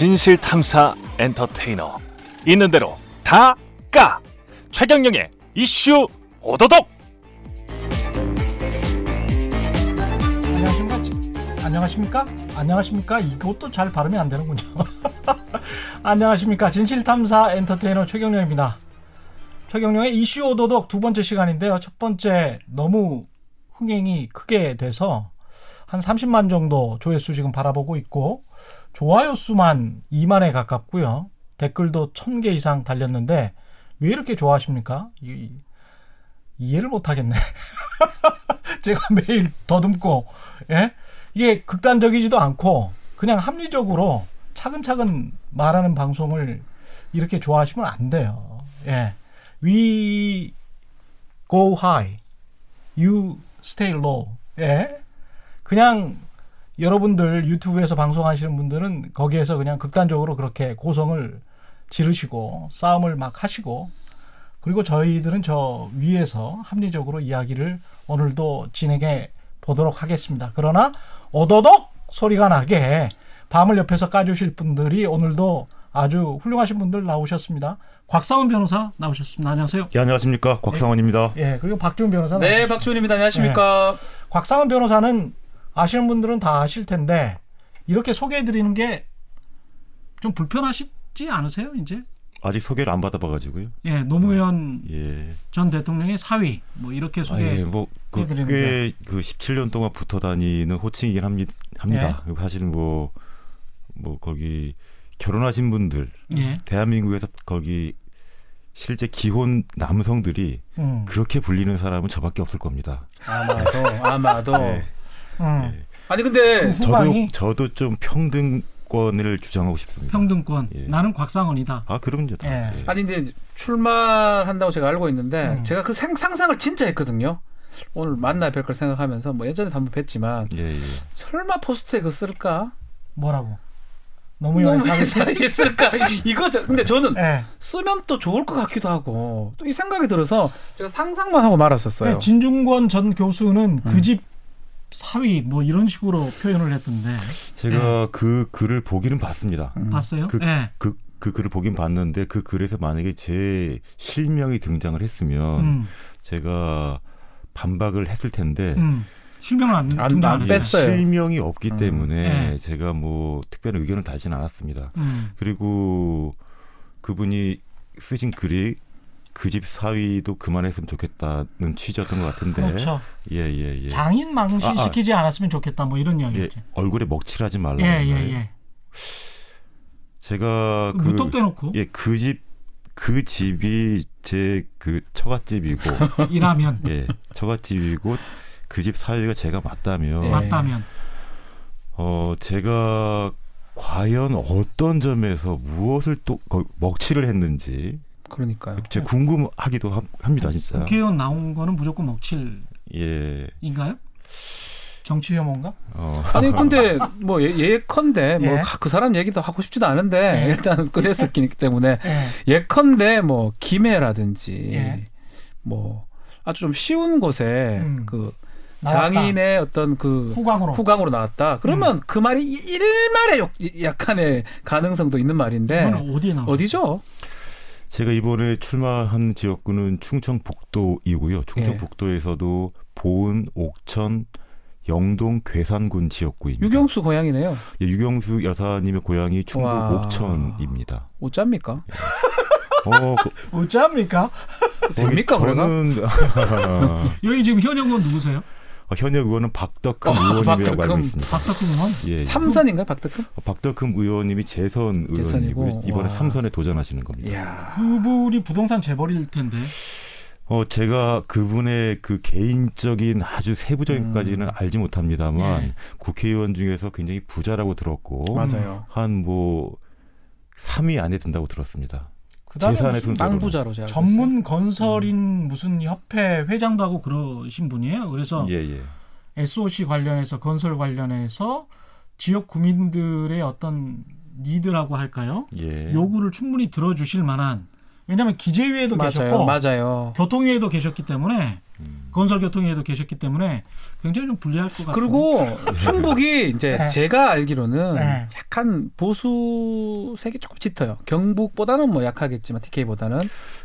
진실 탐사 엔터테이너 있는 대로 다 까 최경영의 이슈 오도독 안녕하십니까? 안녕하십니까? 안녕하십니까? 이것도 잘 발음이 안 되는군요. 안녕하십니까? 진실 탐사 엔터테이너 최경영입니다. 최경영의 이슈 오도독 두 번째 시간인데요. 첫 번째 너무 흥행이 크게 돼서 한 30만 정도 조회수 지금 바라보고 있고 좋아요 수만 2만에 가깝고요. 댓글도 1000개 이상 달렸는데 왜 이렇게 좋아하십니까? 이, 이해를 못 하겠네. 제가 매일 더듬고 예? 이게 극단적이지도 않고 그냥 합리적으로 차근차근 말하는 방송을 이렇게 좋아하시면 안 돼요. 예. We go high, you stay low. 예. 그냥 여러분들 유튜브에서 방송하시는 분들은 거기에서 그냥 극단적으로 그렇게 고성을 지르시고 싸움을 막 하시고 그리고 저희들은 저 위에서 합리적으로 이야기를 오늘도 진행해 보도록 하겠습니다. 그러나 오도독 소리가 나게 밤을 옆에서 까주실 분들이 오늘도 아주 훌륭하신 분들 나오셨습니다. 곽상원 변호사 나오셨습니다. 안녕하세요. 예, 안녕하십니까. 곽상원입니다. 예, 그리고 박준 변호사. 네, 나오셨습니다. 박준입니다. 안녕하십니까. 곽상원 변호사는 아시는 분들은 다 아실 텐데 이렇게 소개해 드리는 게 좀 불편하시지 않으세요, 이제? 아직 소개를 안 받아봐가지고요. 예, 노무현 예. 전 대통령의 사위 뭐 이렇게 아, 소개 예. 뭐, 그, 해드리는데. 꽤, 그 17년 동안 붙어 다니는 호칭이긴 합니다. 합니다. 네. 사실은 뭐, 뭐, 거기, 결혼하신 분들, 예. 대한민국에서 거기, 실제 기혼 남성들이 음. 그렇게 불리는 사람은 저밖에 없을 겁니다. 아마도, 아마도. 예. 음. 아니, 근데, 그 저도, 저도 좀 평등 권을 주장하고 싶습니다. 평등권. 예. 나는 곽상원이다. 아, 그럼요. 다. 예. 예. 아니, 이제 출마한다고 제가 알고 있는데, 음. 제가 그 상, 상상을 진짜 했거든요. 오늘 만나 뵐 걸 생각하면서, 뭐 예전에도 한번 뵀지만, 예, 예. 설마 포스트에 그 쓸까? 뭐라고? 노무현의 사위. 사이에 쓸까? 이거, 저, 근데 저는 예. 쓰면 또 좋을 것 같기도 하고, 또 이 생각이 들어서 제가 상상만 하고 말았었어요. 그 진중권 전 교수는 그집 사위 뭐 이런 식으로 표현을 했던데 제가 그 글을 보기는 봤습니다. 음. 봤어요? 그, 예. 그, 그 글을 보긴 봤는데 그 글에서 만약에 제 실명이 등장을 했으면 음. 제가 반박을 했을 텐데 음. 실명을 안, 안- 안. 뺐어요. 실명이 없기 음. 때문에 네. 제가 뭐 특별한 의견을 달지는 않았습니다. 음. 그리고 그분이 쓰신 글이 그 집 사위도 그만했으면 좋겠다는 취지였던 것 같은데 그렇죠. 예 예 예. 장인 망신 아, 아. 시키지 않았으면 좋겠다 뭐 이런 예, 이야기였죠. 얼굴에 먹칠하지 말라. 예, 예, 예. 제가 그 무턱대놓고 예, 그 집, 그 집이 제 그 처갓집이고, 일하면 예, 처갓집이고, 그 집 사위가 제가 맞다면, 예. 맞다면 어, 제가 과연 어떤 점에서 무엇을 또 거- 먹칠을 했는지, 그러니까요. 제가 궁금하기도 합- 합니다, 진짜. 국회의원 나온 거는 무조건 먹칠인가요? 예, 정치 혐오인가? 어, 아니 근데 뭐 예- 예컨대 뭐 예. 그 사람 얘기도 하고 싶지도 않은데 예. 일단 꺼냈었기 때문에 예. 예컨대 뭐 김해라든지 예. 뭐 아주 좀 쉬운 곳에 음. 그 나왔다. 장인의 어떤 그 후광으로. 후광으로 나왔다. 그러면 음. 그 말이 일말의 역- 약간의 가능성도 있는 말인데 어디에 나오죠? 어디죠? 제가 이번에 출마한 지역구는 충청북도이고요. 충청북도에서도 보은, 옥천, 영동, 괴산군 지역구입니다. 유경수 고향이네요. 예, 유경수 여사님의 고향이 충북 와. 옥천입니다. 어쩝니까? 어, 그, 어찌합니까? 됩니까? 저는 여기 지금 현역 의원 누구세요? 어, 현역 의원은 박덕흠 어, 의원님이라고 알고 박덕흠. 있습니다. 박덕흠 의원? 예, 예. 삼선인가요, 박덕흠? 어, 박덕흠 의원님이 재선 의원이고 이번에 와. 삼선에 도전하시는 겁니다. 이야. 그분이 부동산 재벌일 텐데. 어, 제가 그분의 그 개인적인 아주 세부적인까지는 음. 알지 못합니다만 예. 국회의원 중에서 굉장히 부자라고 들었고 맞아요. 한뭐 3위 안에 든다고 들었습니다. 그다음에 재산의 무슨 순서로. 땅부자로 제가 전문 건설인 무슨 협회 회장도 하고 그러신 분이에요. 그래서 예, 예. SOC 관련해서 건설 관련해서 지역 구민들의 어떤 니드라고 할까요? 예. 요구를 충분히 들어주실 만한 왜냐하면 기재위에도 맞아요, 계셨고 맞아요. 교통위에도 계셨기 때문에 건설교통위에도 계셨기 때문에 굉장히 좀 불리할 것 같아요. 그리고 충북이 이제 네. 제가 알기로는 네. 약간 보수 색이 조금 짙어요. 경북보다는 뭐 약하겠지만 TK보다는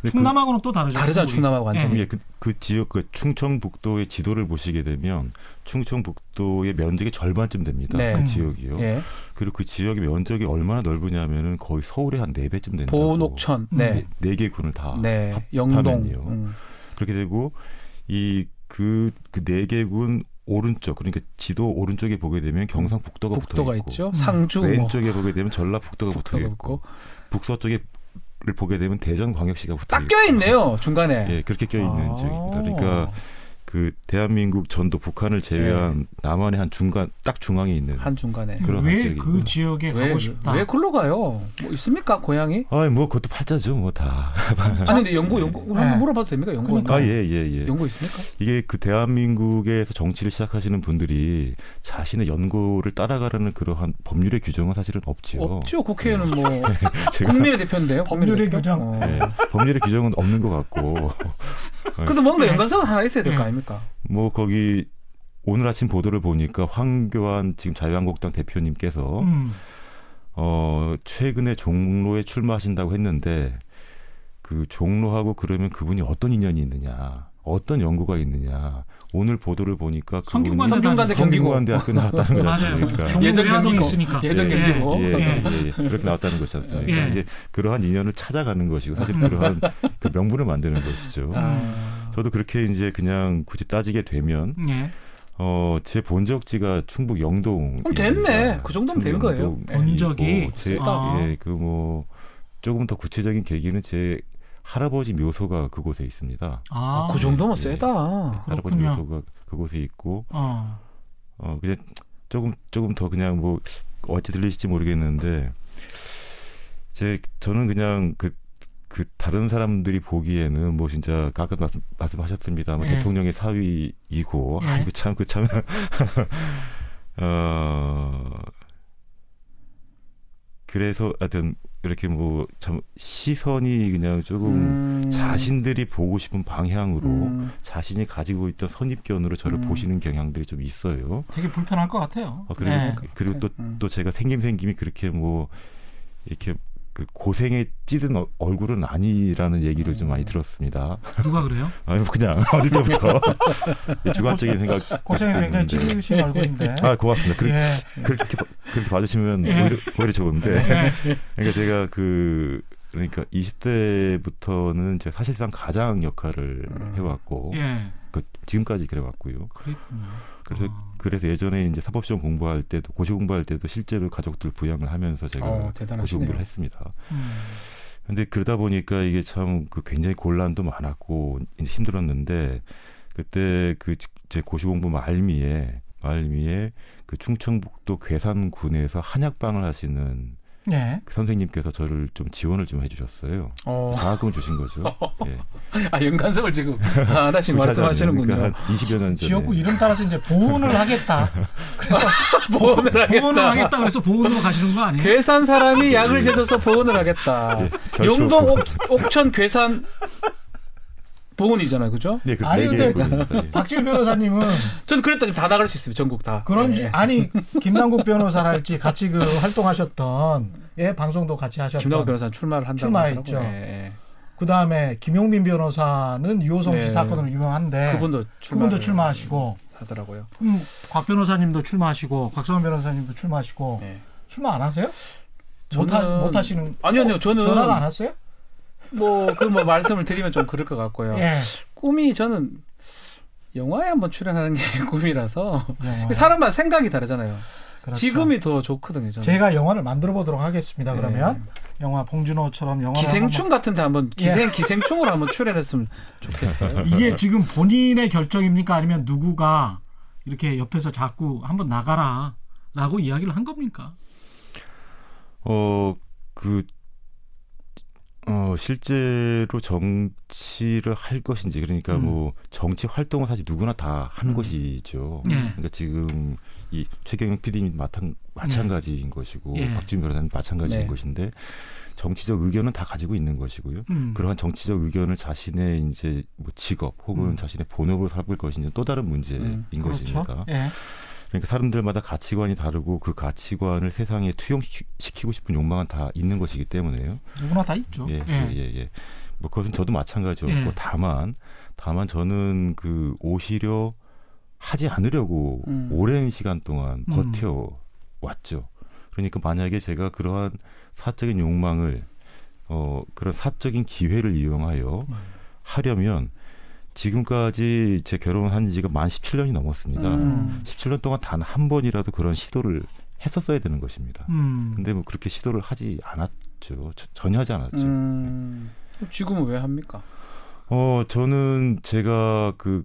충남하고는 또 다르죠. 다르잖아, 충북이. 충남하고 완전히. 예. 예, 그, 그 지역 그 충청북도의 지도를 보시게 되면 충청북도의 면적의 절반쯤 됩니다. 네. 그 음. 지역이요. 예. 그리고 그 지역의 면적이 얼마나 넓으냐면은 거의 서울의 한 네 배쯤 된다고. 보녹천, 네, 네 개 군을 다 네, 합- 영동. 음. 그렇게 되고 이 그 그 네 개군 오른쪽 그러니까 지도 오른쪽에 보게 되면 경상북도가 붙어 북도가 있고 있죠. 음. 상주, 뭐 왼쪽에 보게 되면 전라북도가 붙어 있고 북서쪽에 를 보게 되면 대전광역시가 붙어 딱 있고 껴 있네요 중간에. 예, 그렇게 껴 있는 아. 지역입니다. 그러니까 그 대한민국 전도 북한을 제외한 남한의 한 중간 딱 중앙에 있는 네. 한 중간에. 그런 한 왜. 그 지역에 왜, 가고 싶다. 왜 글로 가요? 뭐 있습니까 고향이? 아이 뭐 그것도 팔자죠 뭐 다. 아니 근데 연고 연고 네. 한번 물어봐도 됩니까? 연고 그러니까. 아예예 예. 연고 있습니까? 이게 그 대한민국에서 정치를 시작하시는 분들이 자신의 연고를 따라가라는 그러한 법률의 규정은 사실은 없지요. 없죠. 국회에는 뭐 제가 국민의 대표인데요. 법률의? 규정. 어. 예, 법률의 규정은 없는 것 같고 그래도 뭔가 네. 연관성은 하나 있어야 될거 네. 아닙니까? 뭐 거기 오늘 아침 보도를 보니까 황교안 지금 자유한국당 대표님께서 음. 어 최근에 종로에 출마하신다고 했는데 그 종로하고 그러면 그분이 어떤 인연이 있느냐, 어떤 연구가 있느냐. 오늘 보도를 보니까 성균관대 성균관대학교 나왔다는. 않습니까? 경북 예전 경기고. 있으니까. 예전 예, 경기고. 예, 예. 예, 예, 그렇게 나왔다는 것이 않습니까? 예. 이제 그러한 인연을 찾아가는 것이고 사실 음. 그러한 그 명분을 만드는 것이죠. 아. 저도 그렇게 이제 그냥 굳이 따지게 되면 예. 어, 제 본적지가 충북 영동. 그럼 됐네. 그 정도면 된 거예요. 본적이? 제, 아. 예, 그 뭐 조금 더 구체적인 계기는 제 할아버지 묘소가 그곳에 있습니다. 아, 그 정도면 예. 세다. 할아버지 그렇군요. 묘소가 그곳에 있고 어. 어 그냥 조금 조금 더 그냥 뭐 어찌 들리실지 모르겠는데 제 저는 그냥 그 그 다른 사람들이 보기에는 뭐 진짜 아까 말씀, 말씀하셨습니다만 예. 대통령의 사위이고 예. 아이고 참 그 참 어 그래서 하여튼 이렇게 뭐 참 시선이 그냥 조금 음. 자신들이 보고 싶은 방향으로 음. 자신이 가지고 있던 선입견으로 저를 음. 보시는 경향들이 좀 있어요. 되게 불편할 것 같아요. 어, 그리고 네. 그리고 또또 음. 제가 생김 생김이 그렇게 뭐 이렇게 그 고생에 찌든 어- 얼굴은 아니라는 얘기를 좀 많이 들었습니다. 누가 그래요? 아니 뭐 그냥 어릴 때부터 이 주관적인 생각. 고생이 굉장히. 찌르신 얼굴인데. 아 고맙습니다. 그, 예. 그렇게 봐- 그렇게 봐주시면 예. 오히려, 오히려 좋은데. 예. 그러니까 제가 그 그러니까 20대부터는 제가 사실상 가장 역할을 음. 해왔고 예. 그 지금까지 그래왔고요. 그랬군요. 그래서 아. 그래서 예전에 이제 사법시험 공부할 때도 고시 공부할 때도 실제로 가족들 부양을 하면서 제가 어, 고시. 공부를 했습니다. 음. 근데 그러다 보니까 이게 참 그 굉장히 곤란도 많았고 힘들었는데 그때 그 제 고시 공부 말미에 말미에 그 충청북도 괴산군에서 한약방을 하시는 예. 그 선생님께서 저를 좀 지원을 좀 해주셨어요. 어. 장학금을 주신 거죠. 예. 아 연관성을 지금 하나씩 말씀하시는군요. 그러니까 한 20여 년 전에. 지역구 이름 따라서 이제 보훈을 하겠다. 그래서 보온을 하겠다. 하겠다. 그래서 보훈으로 가시는 거 아니에요? 괴산 사람이 약을 재줘서 보온을 하겠다. 예, 옥, 옥천 괴산 보온이잖아요, 그죠? 네, 그 아니, 네 근데 부분입니다. 예. 박질 변호사님은 전 그랬다 지금 다 나갈 수 있어요, 전국 다. 그런지 예. 아니 김남국 변호사랄지 같이 그 활동하셨던 예 방송도 같이 하셨던 김나국 변호사는 출마를 한다고 출마했죠. 하더라고요. 예, 예. 그 다음에 김용민 변호사는 유호성 씨 네. 사건으로 유명한데 그분도 출마 그분도 출마하시고 하더라고요. 음, 곽 변호사님도 출마하시고 곽성원 변호사님도 출마하시고 예. 출마 안 하세요? 못, 하, 저는- 못 하시는 아니요, 아니요, 저는 전화가 안 왔어요? 뭐 그 뭐 말씀을 드리면 좀 그럴 것 같고요. 예. 꿈이 저는 영화에 한번 출연하는 게 꿈이라서 영화. 사람마다 생각이 다르잖아요. 어. 그렇죠. 지금이 더 좋거든요. 저는. 제가 영화를 만들어 보도록 하겠습니다. 네. 그러면 영화 봉준호처럼 영화 기생충 같은데 한번 예. 기생 기생충으로 한번 출연했으면 좋겠어요. 이게 지금 본인의 결정입니까? 아니면 누구가 이렇게 옆에서 자꾸 한번 나가라라고 이야기를 한 겁니까? 어, 그, 어, 실제로 정치를 할 것인지, 그러니까 음. 뭐, 정치 활동은 사실 누구나 다 하는 것이죠. 예. 그러니까 지금 이 최경영 PD님 마찬, 마찬가지인 것이고, 예. 박지훈 변호사님 마찬가지인 네. 것인데, 정치적 의견은 다 가지고 있는 것이고요. 음. 그러한 정치적 의견을 자신의 이제 뭐 직업 혹은 음. 자신의 본업으로 삼을 것이냐 또 다른 문제인 음. 것입니다. 예. 그러니까 사람들마다 가치관이 다르고 그 가치관을 세상에 투영시키고 싶은 욕망은 다 있는 것이기 때문에요. 누구나 다 있죠. 예, 예, 예, 예. 뭐 그것은 저도 마찬가지였고 예. 다만 다만 저는 그 오히려 하지 않으려고 음. 오랜 시간 동안 음. 버텨 왔죠. 그러니까 만약에 제가 그러한 사적인 욕망을 어 그런 사적인 기회를 이용하여 음. 하려면 지금까지 제 결혼한 지가 만 17년이 넘었습니다. 음. 17년 동안 단 한 번이라도 그런 시도를 했었어야 되는 것입니다. 음. 근데 뭐 그렇게 시도를 하지 않았죠. 저- 전혀 하지 않았죠. 음. 지금은 왜 합니까? 어, 저는 제가 그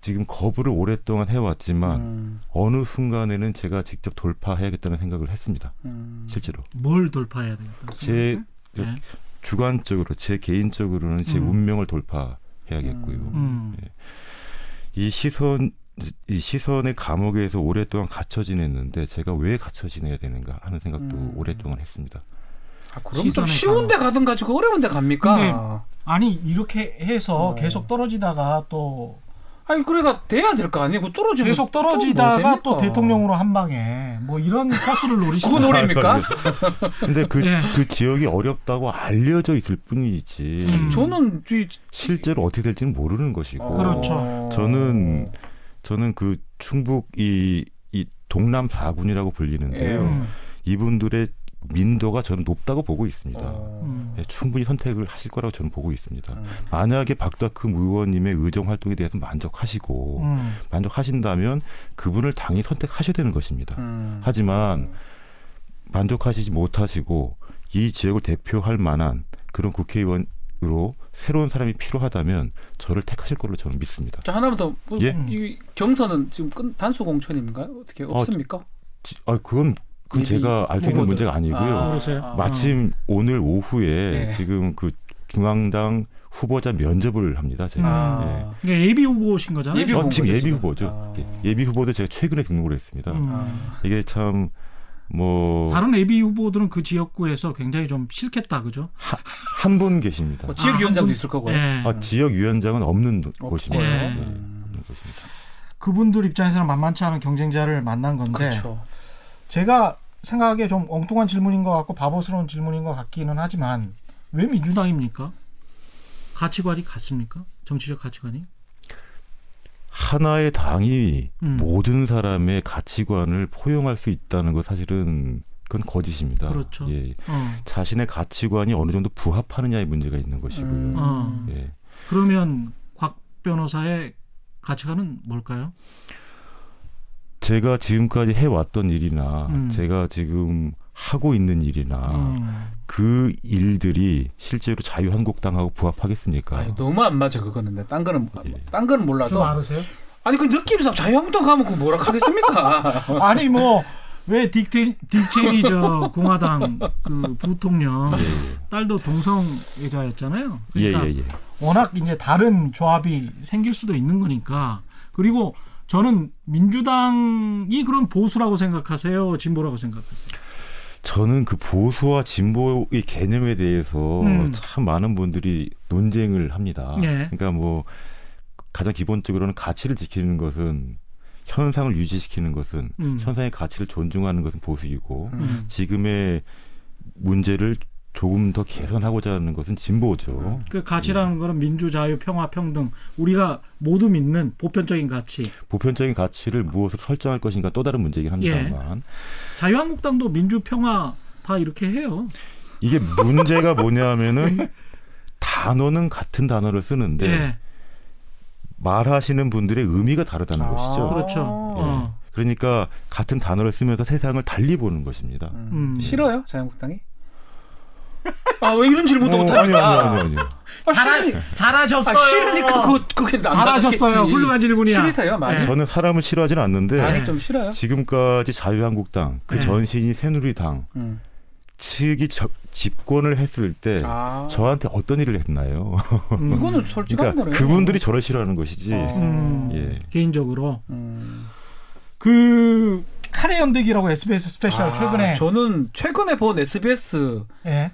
지금 거부를 오랫동안 해왔지만 음. 어느 순간에는 제가 직접 돌파해야겠다는 생각을 했습니다. 음. 실제로 뭘 돌파해야 되겠다. 제 저- 네. 주관적으로 제 개인적으로는 제 음. 운명을 돌파 해야겠고요. 음. 이 시선 이 시선의 감옥에서 오랫동안 갇혀 지냈는데 제가 왜 갇혀 지내야 되는가 하는 생각도 음. 오랫동안 했습니다. 아, 그럼 좀 쉬운데 가든 가지고 어려운데 갑니까? 근데 아니 이렇게 해서 어. 계속 떨어지다가 또 아니 그래가 돼야 될 거 아니고 떨어지면 계속 떨어지다가 또 됩니까? 대통령으로 한 방에 뭐 이런 코스를 노리시는 그거 노립니까? 근데 그, 예. 그 지역이 어렵다고 알려져 있을 뿐이지 음. 저는 이- 실제로 어떻게 될지는 모르는 것이고 어. 그렇죠. 저는 저는 그 충북 이, 이 동남 사군이라고 불리는데요. 예. 음. 이분들의 민도가 저는 높다고 보고 있습니다. 어. 음. 예, 충분히 선택을 하실 거라고 저는 보고 있습니다. 음. 만약에 박덕흠 의원님의 의정 활동에 대해서 만족하시고 음. 만족하신다면 그분을 당연히 선택하셔야 되는 것입니다. 음. 하지만 만족하시지 못하시고 이 지역을 대표할 만한 그런 국회의원 으로 새로운 사람이 필요하다면 저를 택하실 걸로 저는 믿습니다. 자 하나만 더. 뭐, 예? 이 경선은 지금 끝 단수 공천입니까? 어떻게 없습니까? 지- 아 그건 예비 제가 알수 있는. 문제가 아니고요. 아? 아, 마침 오늘 오후에 네. 지금 그 중앙당 후보자 면접을 합니다. 제가. 아. 이게 예비 후보신 거잖아요. 예비 어, 후보죠, 지금 예비. 후보죠. 아. 예, 예비 후보도 제가 최근에 등록을 했습니다. 음. 아. 이게 참뭐한분 다른 예비 후보들은 그 지역구에서 굉장히 좀 싫겠다, 그죠? 계십니다. 뭐 지역위원장도 아, 한 분- 있을 거고요. 예. 아, 지역 위원장은 없는 없- 곳입니다. 예. 예, 음. 없는 곳입니다. 그분들 입장에서는 만만치 않은 경쟁자를 만난 건데 그렇죠. 제가 생각하기에 좀 엉뚱한 질문인 것 같고 바보스러운 질문인 것 같기는 하지만 왜 민주당입니까? 가치관이 같습니까? 정치적 가치관이? 하나의 당이 음. 모든 사람의 가치관을 포용할 수 있다는 것 사실은 그건 거짓입니다. 그렇죠. 예. 어. 자신의 가치관이 어느 정도 부합하느냐의 문제가 있는 것이고요. 음. 어. 예. 그러면 곽 변호사의 가치관은 뭘까요? 제가 지금까지 해왔던 일이나 음. 제가 지금 하고 있는 일이나 음. 그 일들이 실제로 자유한국당하고 부합하겠습니까? 아니, 너무 안 맞아 그거는. 딴 거는 예. 딴 거는 몰라도. 좀 알으세요? 아니 그 느낌상 자유한국당 가면 그 뭐라 하겠습니까? 아니 뭐 왜 딕체니 저 공화당 그 부통령 예, 딸도 동성애자였잖아요. 예, 그러니까 예, 예. 워낙 이제 다른 조합이 생길 수도 있는 거니까. 그리고 저는 민주당이 그런 보수라고 생각하세요, 진보라고 생각하세요. 저는 그 보수와 진보의 개념에 대해서 음. 참 많은 분들이 논쟁을 합니다. 예. 그러니까 뭐 가장 기본적으로는 가치를 지키는 것은 현상을 유지시키는 것은 음. 현상의 가치를 존중하는 것은 보수이고 음. 지금의 문제를 조금 더 개선하고자 하는 것은 진보죠. 그 가치라는 거는 민주, 자유, 평화, 평등 우리가 모두 믿는 보편적인 가치. 보편적인 가치를 무엇으로 설정할 것인가 또 다른 문제이긴 합니다만 자유한국당도 민주, 평화 다 이렇게 해요. 이게 문제가 뭐냐면은 단어는 같은 단어를 쓰는데 예, 말하시는 분들의 의미가 다르다는 아. 것이죠. 그렇죠. 예. 어. 그러니까 같은 단어를 쓰면서 세상을 달리 보는 것입니다. 음. 음. 싫어요 자유한국당이? 아 왜 이런 질문도 어, 못합니까? 아니요, 아니요, 아니요, 아니요. 아, 싫으니, 아, 잘하셨어요. 싫으니까 그거 그게 안 잘하셨어요. 훌륭한 질문이야. 싫으세요, 많이? 네. 저는 사람을 싫어하지는 않는데 아니 좀 싫어요. 지금까지 자유한국당 그 네. 전신이 새누리당 음. 측이 저- 집권을 했을 때 아, 저한테 어떤 일을 했나요? 음. 이거는 솔직한 그러니까 거네요. 그분들이 저를 싫어하는 것이지. 어. 음. 예. 개인적으로 음. 그 칼의 연대기라고 SBS 스페셜 아, 최근에 저는 최근에 본 SBS 예.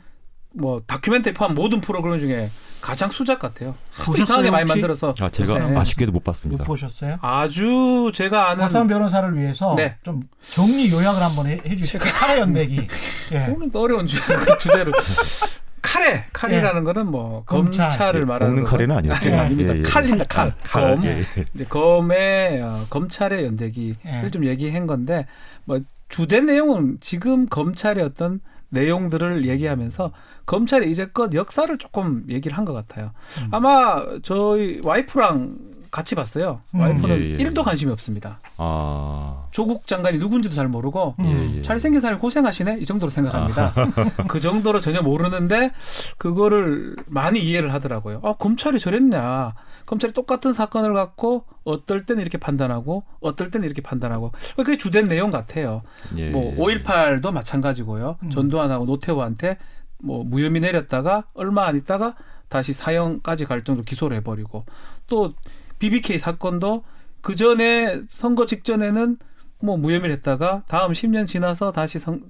뭐 다큐멘터리 포함 모든 프로그램 중에 가장 수작 같아요. 보셨어요, 이상하게 많이? 만들어서 아 제가 네. 아쉽게도 못못 봤습니다. 보셨어요? 아주 제가 아는 곽상 변호사를 위해서 네. 좀 정리 요약을 한번 해, 해주시죠. 카레 연대기. 예. 오늘 또 어려운 주, 그 주제를 카레 칼이라는 거는 뭐 검찰. 검찰을 예, 말하는 먹는. 카레는 아니었죠. 예, 아닙니다. 예, 예. 칼입니다. 칼. 칼, 검. 예, 예. 이제 검의 어, 검찰의 연대기를 예. 좀 얘기한 건데 뭐 주된 내용은 지금 검찰의 어떤 내용들을 얘기하면서 검찰의 이제껏 역사를 조금 얘기를 한 것 같아요. 음. 아마 저희 와이프랑 같이 봤어요. 음. 와이프는 예, 예. 1도 관심이 없습니다. 아, 조국 장관이 누군지도 잘 모르고 음. 예, 예. 잘생긴 사람이 고생하시네 이 정도로 생각합니다. 그 정도로 전혀 모르는데 그거를 많이 이해를 하더라고요. 아 검찰이 저랬냐? 검찰이 똑같은 사건을 갖고 어떨 때는 이렇게 판단하고 어떨 때는 이렇게 판단하고 그게 주된 내용 같아요. 예, 뭐 예. 5.18도 마찬가지고요. 음. 전두환하고 노태우한테 뭐 무혐의 내렸다가 얼마 안 있다가 다시 사형까지 갈 정도로 기소를 해버리고 또 BBK 사건도 그 전에 선거 직전에는 뭐 무혐의를 했다가 다음 10년 지나서 다시 성,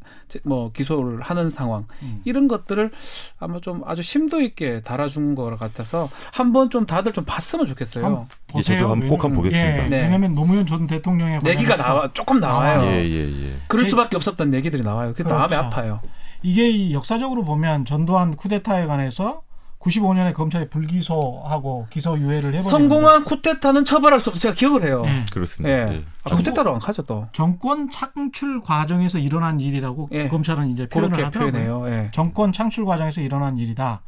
뭐 기소를 하는 상황 음. 이런 것들을 아마 좀 아주 심도 있게 달아준 것 같아서 한번 좀 다들 좀 봤으면 좋겠어요. 한번 예, 저도 한번 꼭 한번 보겠습니다. 예, 네. 왜냐하면 노무현 전 대통령의 내기가 관련해서 나와 조금 나와요. 나와요. 예, 예, 예. 그럴 제- 수밖에 없었던 얘기들이 나와요. 그래서 그렇죠. 마음이 아파요. 이게 이 역사적으로 보면 전두환 쿠데타에 관해서 95년에 검찰이 불기소하고 기소 유예를 해버리는 성공한 쿠데타는 처벌할 수 없어 제가 기억을 해요. 예. 그렇습니다. 예. 예. 아, 쿠데타로 안 가죠 또. 정권 창출 과정에서 일어난 일이라고 예. 검찰은 이제 표현을 하더라고요. 예. 정권 창출 과정에서 일어난 일이다.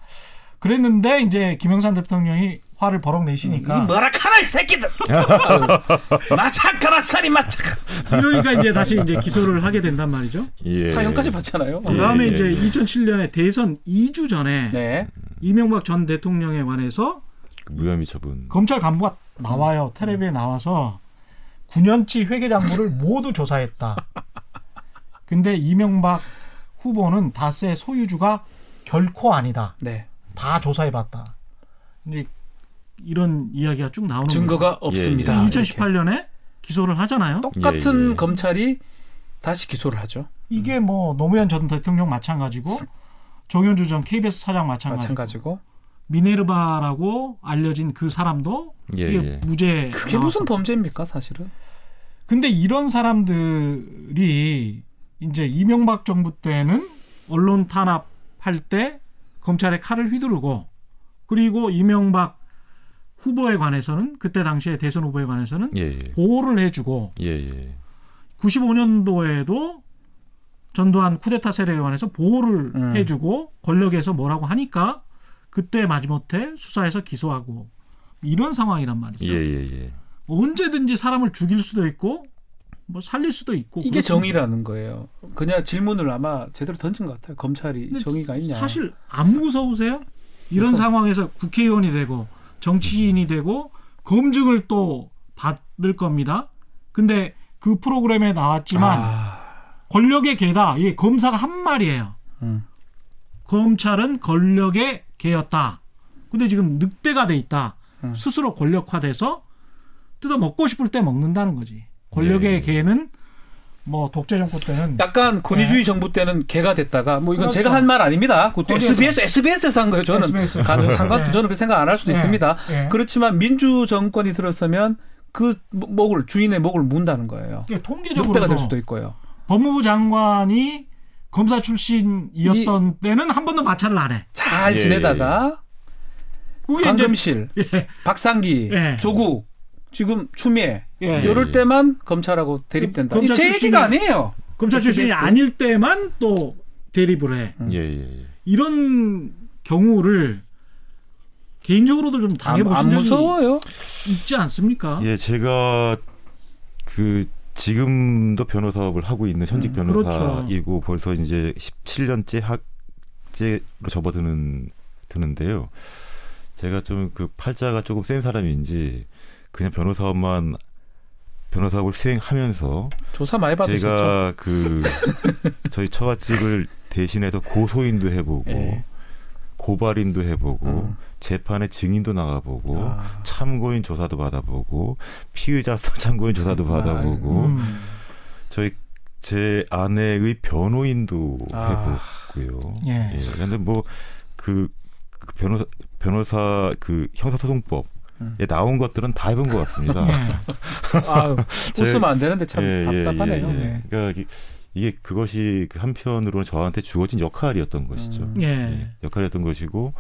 그랬는데 이제 김영삼 대통령이 화를 버럭 내시니까 이 뭐라 카나 이 새끼들. 마차카마 살이 마차카. 이러니까 이제 다시 이제 기소를 하게 된단 말이죠. 예. 사형까지 받잖아요. 예. 그다음에 이제 2007년에 대선 2주 전에 네. 이명박 전 대통령에 관해서 그 무혐의 처분. 검찰 간부가 나와요. 텔레비에 나와서 9년치 회계 장부를 모두 조사했다. 근데 이명박 후보는 다스의 소유주가 결코 아니다. 네. 다 조사해봤다. 이제 이런 이야기가 쭉 나오는 증거가 없습니다. 예. 2018년에 기소를 하잖아요. 똑같은 예, 예. 검찰이 다시 기소를 하죠. 이게 뭐 노무현 전 대통령 마찬가지고 정현주 전 KBS 사장 마찬가지고 마찬가지고. 미네르바라고 알려진 그 사람도 예, 예. 무죄 그게 나왔었고. 무슨 범죄입니까, 사실은? 근데 이런 사람들이 이제 이명박 정부 때는 언론 탄압할 때 검찰의 칼을 휘두르고 그리고 이명박 후보에 관해서는 그때 당시에 대선 후보에 관해서는 예, 예. 보호를 해주고 예, 예. 95년도에도 전두환 쿠데타 세력에 관해서 보호를 음. 해주고 권력에서 뭐라고 하니까 그때 마지못해 수사해서 기소하고 이런 상황이란 말이죠. 예, 예, 예. 언제든지 사람을 죽일 수도 있고 뭐 살릴 수도 있고 이게 그렇습니다. 정의라는 거예요. 그냥 질문을 아마 제대로 던진 것 같아요. 검찰이 정의가 있냐. 사실 안 무서우세요? 이런 무서워. 상황에서 국회의원이 되고 정치인이 되고 검증을 또 받을 겁니다. 근데 그 프로그램에 나왔지만 아, 권력의 개다. 이게 검사가 한 말이에요. 음. 검찰은 권력의 개였다. 근데 지금 늑대가 돼 있다. 음. 스스로 권력화돼서 뜯어 먹고 싶을 때 먹는다는 거지. 권력의 예. 개는 뭐 독재 정권 때는 약간 권위주의 정부 때는 개가 됐다가 뭐 이건 네. 그렇죠. 제가 한 말 아닙니다. 거기에서. SBS SBS에서 한 거예요. 저는 SBS. 간- 상관 네. 저는 그렇게 생각 안 할 수도 네. 있습니다. 예. 그렇지만 민주 정권이 들었으면 그 목을 주인의 목을 문다는 거예요. 이게 늑대가 될 통계적으로 수도 있고요. 법무부 장관이 검사 출신이었던 때는 한 번도 마찰을 안 해. 잘 예, 지내다가 이제 강금실, 예. 박상기, 예. 조국, 지금 추미애 예. 이럴 예. 때만 검찰하고 대립된다. 검찰 제 출신이- 얘기가 아니에요. 검찰 출신이 SBS. 아닐 때만 또 대립을 해. 예, 예, 예. 이런 경우를 개인적으로도 좀 안, 당해보신 안 적이 무서워요. 있지 않습니까? 예, 제가 그 지금도 변호사 업을 하고 있는 현직 음, 변호사이고 벌써 이제 17년째 학제로 접어드는 드는데요. 제가 좀 그 팔자가 조금 센 사람인지 그냥 변호사업만 변호사업을 수행하면서 조사 많이 받으셨죠. 제가 그 저희 처갓집을 대신해서 고소인도 해보고 예. 고발인도 해보고 음. 재판에 증인도 나가보고 아. 참고인 조사도 받아보고 피의자 참고인 조사도 받아보고 음. 저희 제 아내의 변호인도 아. 해봤고요. 예. 예. 근데 뭐그 변호사 변호사 그 형사소송법에 음. 나온 것들은 다 해본 것 같습니다. 예. 제- 웃으면 안 되는데 참 예, 예, 답답하네요. 예, 예. 네. 그러니까 이게, 그것이 그 한편으로는 저한테 주어진 역할이었던 것이죠. 음. 예. 예, 역할이었던 것이고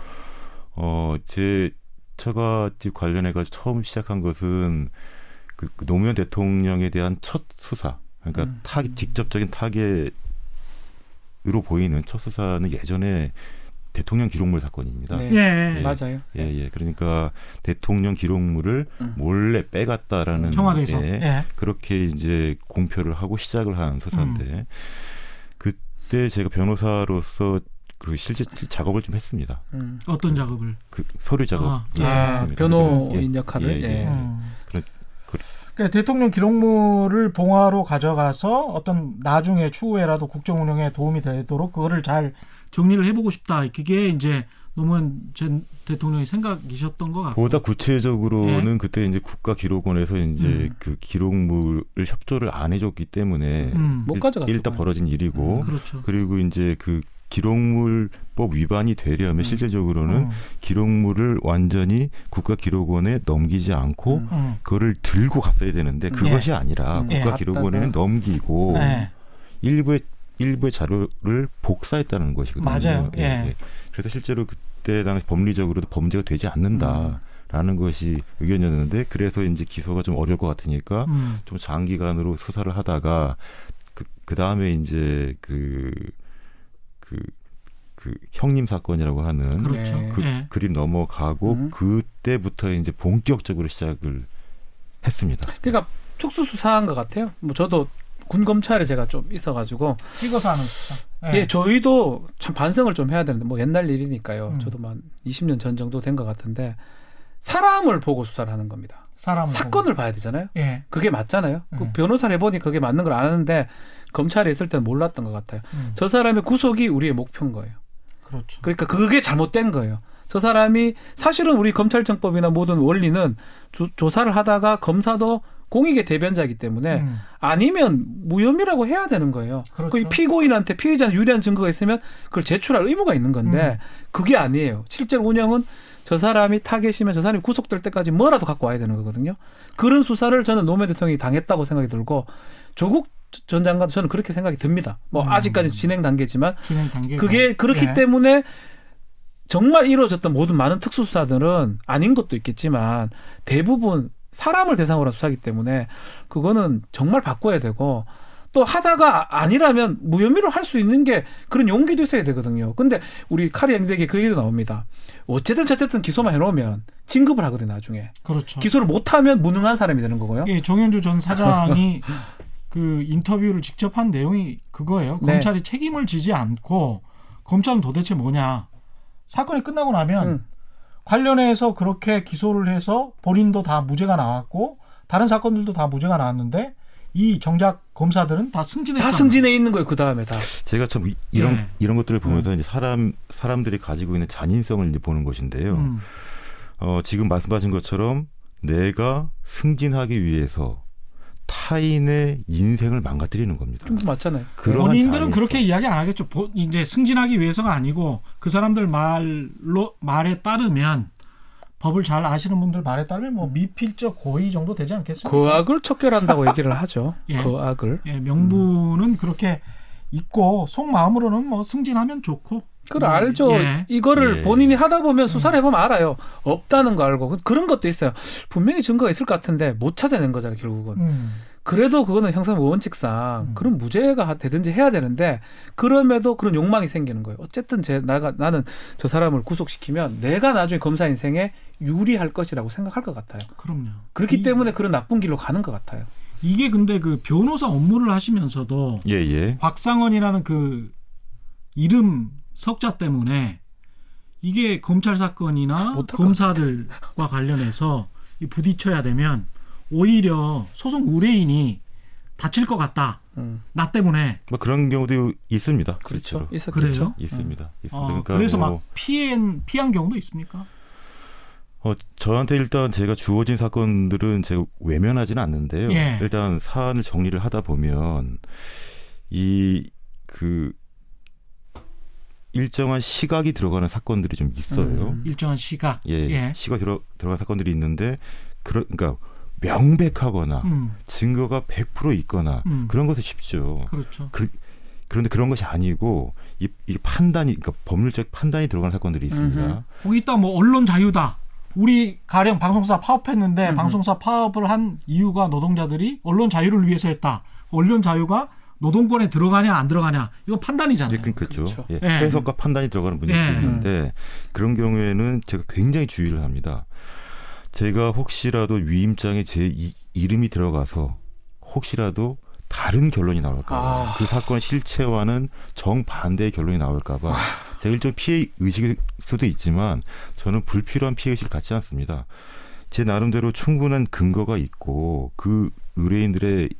어제 처가집 관련해 가지고 처음 시작한 것은 그, 그 노무현 대통령에 대한 첫 수사 그러니까 음. 타 직접적인 타겟으로 보이는 첫 수사는 예전에 대통령 기록물 사건입니다. 네. 예. 예. 맞아요. 예, 예. 그러니까 대통령 기록물을 음. 몰래 빼갔다라는 청와대에서. 예, 예. 그렇게 이제 공표를 하고 시작을 한 수사인데 음. 그때 제가 변호사로서 그 실제 작업을 좀 했습니다. 음. 어떤 작업을? 그 서류 작업을 아, 아, 했습니다. 변호인 예, 역할을 예, 예. 예. 음. 그런- 그- 그러니까 대통령 기록물을 봉화로 가져가서 어떤 나중에 추후에라도 국정 운영에 도움이 되도록 그거를 잘 정리를 해보고 싶다. 그게 이제 노무현 전 대통령의 생각이셨던 것 같고. 보다 구체적으로는 그때 이제 국가기록원에서 이제 예. 음. 그 기록물을 협조를 안 해줬기 때문에 음, 못 가져갔죠. 일단 벌어진 일이고 그렇죠. 그리고 이제 그 기록물법 위반이 되려면 음. 실제적으로는 음, 기록물을 완전히 국가기록원에 넘기지 않고 음. 음. 그거를 들고 갔어야 되는데 그것이 아니라 음. 예. 국가기록원에는 넘기고 네. 일부의 일부의 자료를 복사했다는 것이거든요. 맞아요. 예. 그래서 실제로 그때 당시 법리적으로도 범죄가 되지 않는다라는 것이 의견이었는데 그래서 이제 기소가 좀 어려울 것 같으니까 음. 좀 장기간으로 수사를 하다가 그, 그 다음에 이제 그, 그, 그 형님 사건이라고 하는 그렇죠. 네. 그 예. 그림 넘어가고 음. 그때부터 이제 본격적으로 시작을 했습니다. 그러니까 특수 수사한 것 같아요. 뭐 저도 군 검찰에 제가 좀 있어가지고 찍어서 하는 수사. 예, 저희도 참 반성을 좀 해야 되는데 뭐 옛날 일이니까요. 음. 저도 만 20년 전 정도 된 것 같은데 사람을 보고 수사를 하는 겁니다. 사람 사건을 봐야 되잖아요. 예. 그게 맞잖아요. 그 음. 변호사를 해보니 그게 맞는 걸 아는데 검찰에 있을 때는 몰랐던 것 같아요. 음. 저 사람의 구속이 우리의 목표인 거예요. 그렇죠. 그러니까 그게 잘못된 거예요. 저 사람이 사실은 우리 검찰청법이나 모든 원리는 조, 조사를 하다가 검사도 공익의 대변자이기 때문에 음. 아니면 무혐의라고 해야 되는 거예요. 그렇죠. 그 피고인한테 피의자한테 유리한 증거가 있으면 그걸 제출할 의무가 있는 건데 음. 그게 아니에요. 실제로 운영은 저 사람이 타겟이면 저 사람이 구속될 때까지 뭐라도 갖고 와야 되는 거거든요. 그런 수사를 저는 노무현 대통령이 당했다고 생각이 들고 조국 전 장관도 저는 그렇게 생각이 듭니다. 뭐 음. 아직까지 진행 단계지만 진행 단계. 그게 그렇기 예. 때문에 정말 이루어졌던 모든 많은 특수수사들은 아닌 것도 있겠지만 대부분 사람을 대상으로 한 수사기 때문에 그거는 정말 바꿔야 되고 또 하다가 아니라면 무혐의로 할 수 있는 게 그런 용기도 있어야 되거든요. 근데 우리 카리 영대기 그 얘기도 나옵니다. 어쨌든 저쨌든 기소만 해놓으면 진급을 하거든요, 나중에. 그렇죠. 기소를 못하면 무능한 사람이 되는 거고요. 예, 정현주 전 사장이 그 인터뷰를 직접 한 내용이 그거예요. 네. 검찰이 책임을 지지 않고 검찰은 도대체 뭐냐? 사건이 끝나고 나면 음. 관련해서 그렇게 기소를 해서 본인도 다 무죄가 나왔고 다른 사건들도 다 무죄가 나왔는데 이 정작 검사들은 다 승진했다. 다 승진해 있는 거예요, 그 다음에 다. 제가 참 이- 이런 예. 이런 것들을 보면서 이제 사람 사람들이 가지고 있는 잔인성을 이제 보는 것인데요. 음, 어, 지금 말씀하신 것처럼 내가 승진하기 위해서 타인의 인생을 망가뜨리는 겁니다. 좀 맞잖아요. 본인들은. 그렇게 이야기 안 하겠죠. 보- 이제 승진하기 위해서가 아니고 그 사람들 말로 말에 따르면 법을 잘 아시는 분들 말에 따르면 뭐 미필적 고의 정도 되지 않겠습니까? 거악을 척결한다고 얘기를 하죠. 예. 거악을. 예, 명분은 그렇게 있고 속마음으로는 뭐 승진하면 좋고 그걸 뭐, 알죠. 예. 이거를 예. 본인이 하다 보면 수사를 해보면 알아요. 없다는 거 알고 그런 것도 있어요. 분명히 증거가 있을 것 같은데 못 찾아낸 거잖아요. 결국은. 음, 그래도 그거는 형사 원칙상 음. 그런 무죄가 되든지 해야 되는데 그럼에도 그런 욕망이 생기는 거예요. 어쨌든 제 나가 나는 저 사람을 구속시키면 내가 나중에 검사 인생에 유리할 것이라고 생각할 것 같아요. 그럼요. 그렇기 이- 때문에 그런 나쁜 길로 가는 것 같아요. 이게 근데 그 변호사 업무를 하시면서도 예, 예. 박상원이라는 그 이름 석자 때문에 이게 검찰 사건이나 검사들과 관련해서 이 부딪혀야 되면 오히려 소송 의뢰인이 다칠 것 같다. 음, 나 때문에 뭐 그런 경우도 있습니다. 그렇죠. 있었겠죠. 그래요? 있습니다. 있습니다. 어, 그러니까 그래서 뭐, 막 피한 피한 경우도 있습니까? 어, 저한테 일단 제가 주어진 사건들은 제가 외면하지는 않는데요. 예. 일단 사안을 정리를 하다 보면 이 그 일정한 시각이 들어가는 사건들이 좀 있어요. 음. 일정한 시각. 예, 예. 시각 들어 들어간 사건들이 있는데 그러, 그러니까 명백하거나 음, 증거가 100% 있거나 음. 그런 것은 쉽죠. 그렇죠. 그, 그런데 그런 것이 아니고 이, 이 판단이 그러니까 법률적 판단이 들어가는 사건들이 있습니다. 음흠. 거기다 뭐 언론 자유다. 우리 가령 방송사 파업했는데 음. 방송사 파업을 한 이유가 노동자들이 언론 자유를 위해서 했다. 언론 자유가 노동권에 들어가냐 안 들어가냐 이거 판단이잖아요. 예, 그- 그렇죠. 그렇죠. 예, 예. 해석과 판단이 들어가는 분이 예. 있는데 그런 경우에는 제가 굉장히 주의를 합니다. 제가 혹시라도 위임장에 제 이, 이름이 들어가서 혹시라도 다른 결론이 나올까봐 아. 그 사건 실체와는 정반대의 결론이 나올까봐 제가 일종 피해 의식일 수도 있지만 저는 불필요한 피해 의식을 갖지 않습니다. 제 나름대로 충분한 근거가 있고 그 의뢰인들의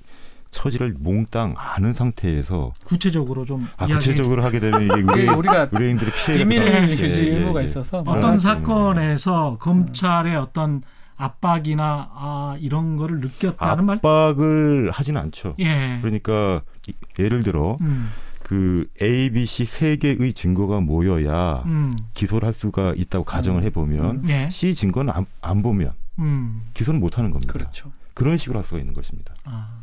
처지를 몽땅 아는 상태에서 구체적으로 좀 아, 구체적으로 하게 되면 이게 그게 의뢰인, 우리가 의뢰인들의 피해가 비밀 더- 유지 예, 예, 의무가 예. 있어서 어떤 아, 사건에서 검찰의 어떤 압박이나 아, 이런 거를 느꼈다는 말. 압박을 하진 않죠. 예. 그러니까 이- 예를 들어 음, 그 A, B, C 세 개의 증거가 모여야 음, 기소를 할 수가 있다고 가정을 해보면 예. C 증거는 안, 안 보면 음, 기소는 못 하는 겁니다. 그렇죠. 런 식으로 할 수가 있는 것입니다. 아.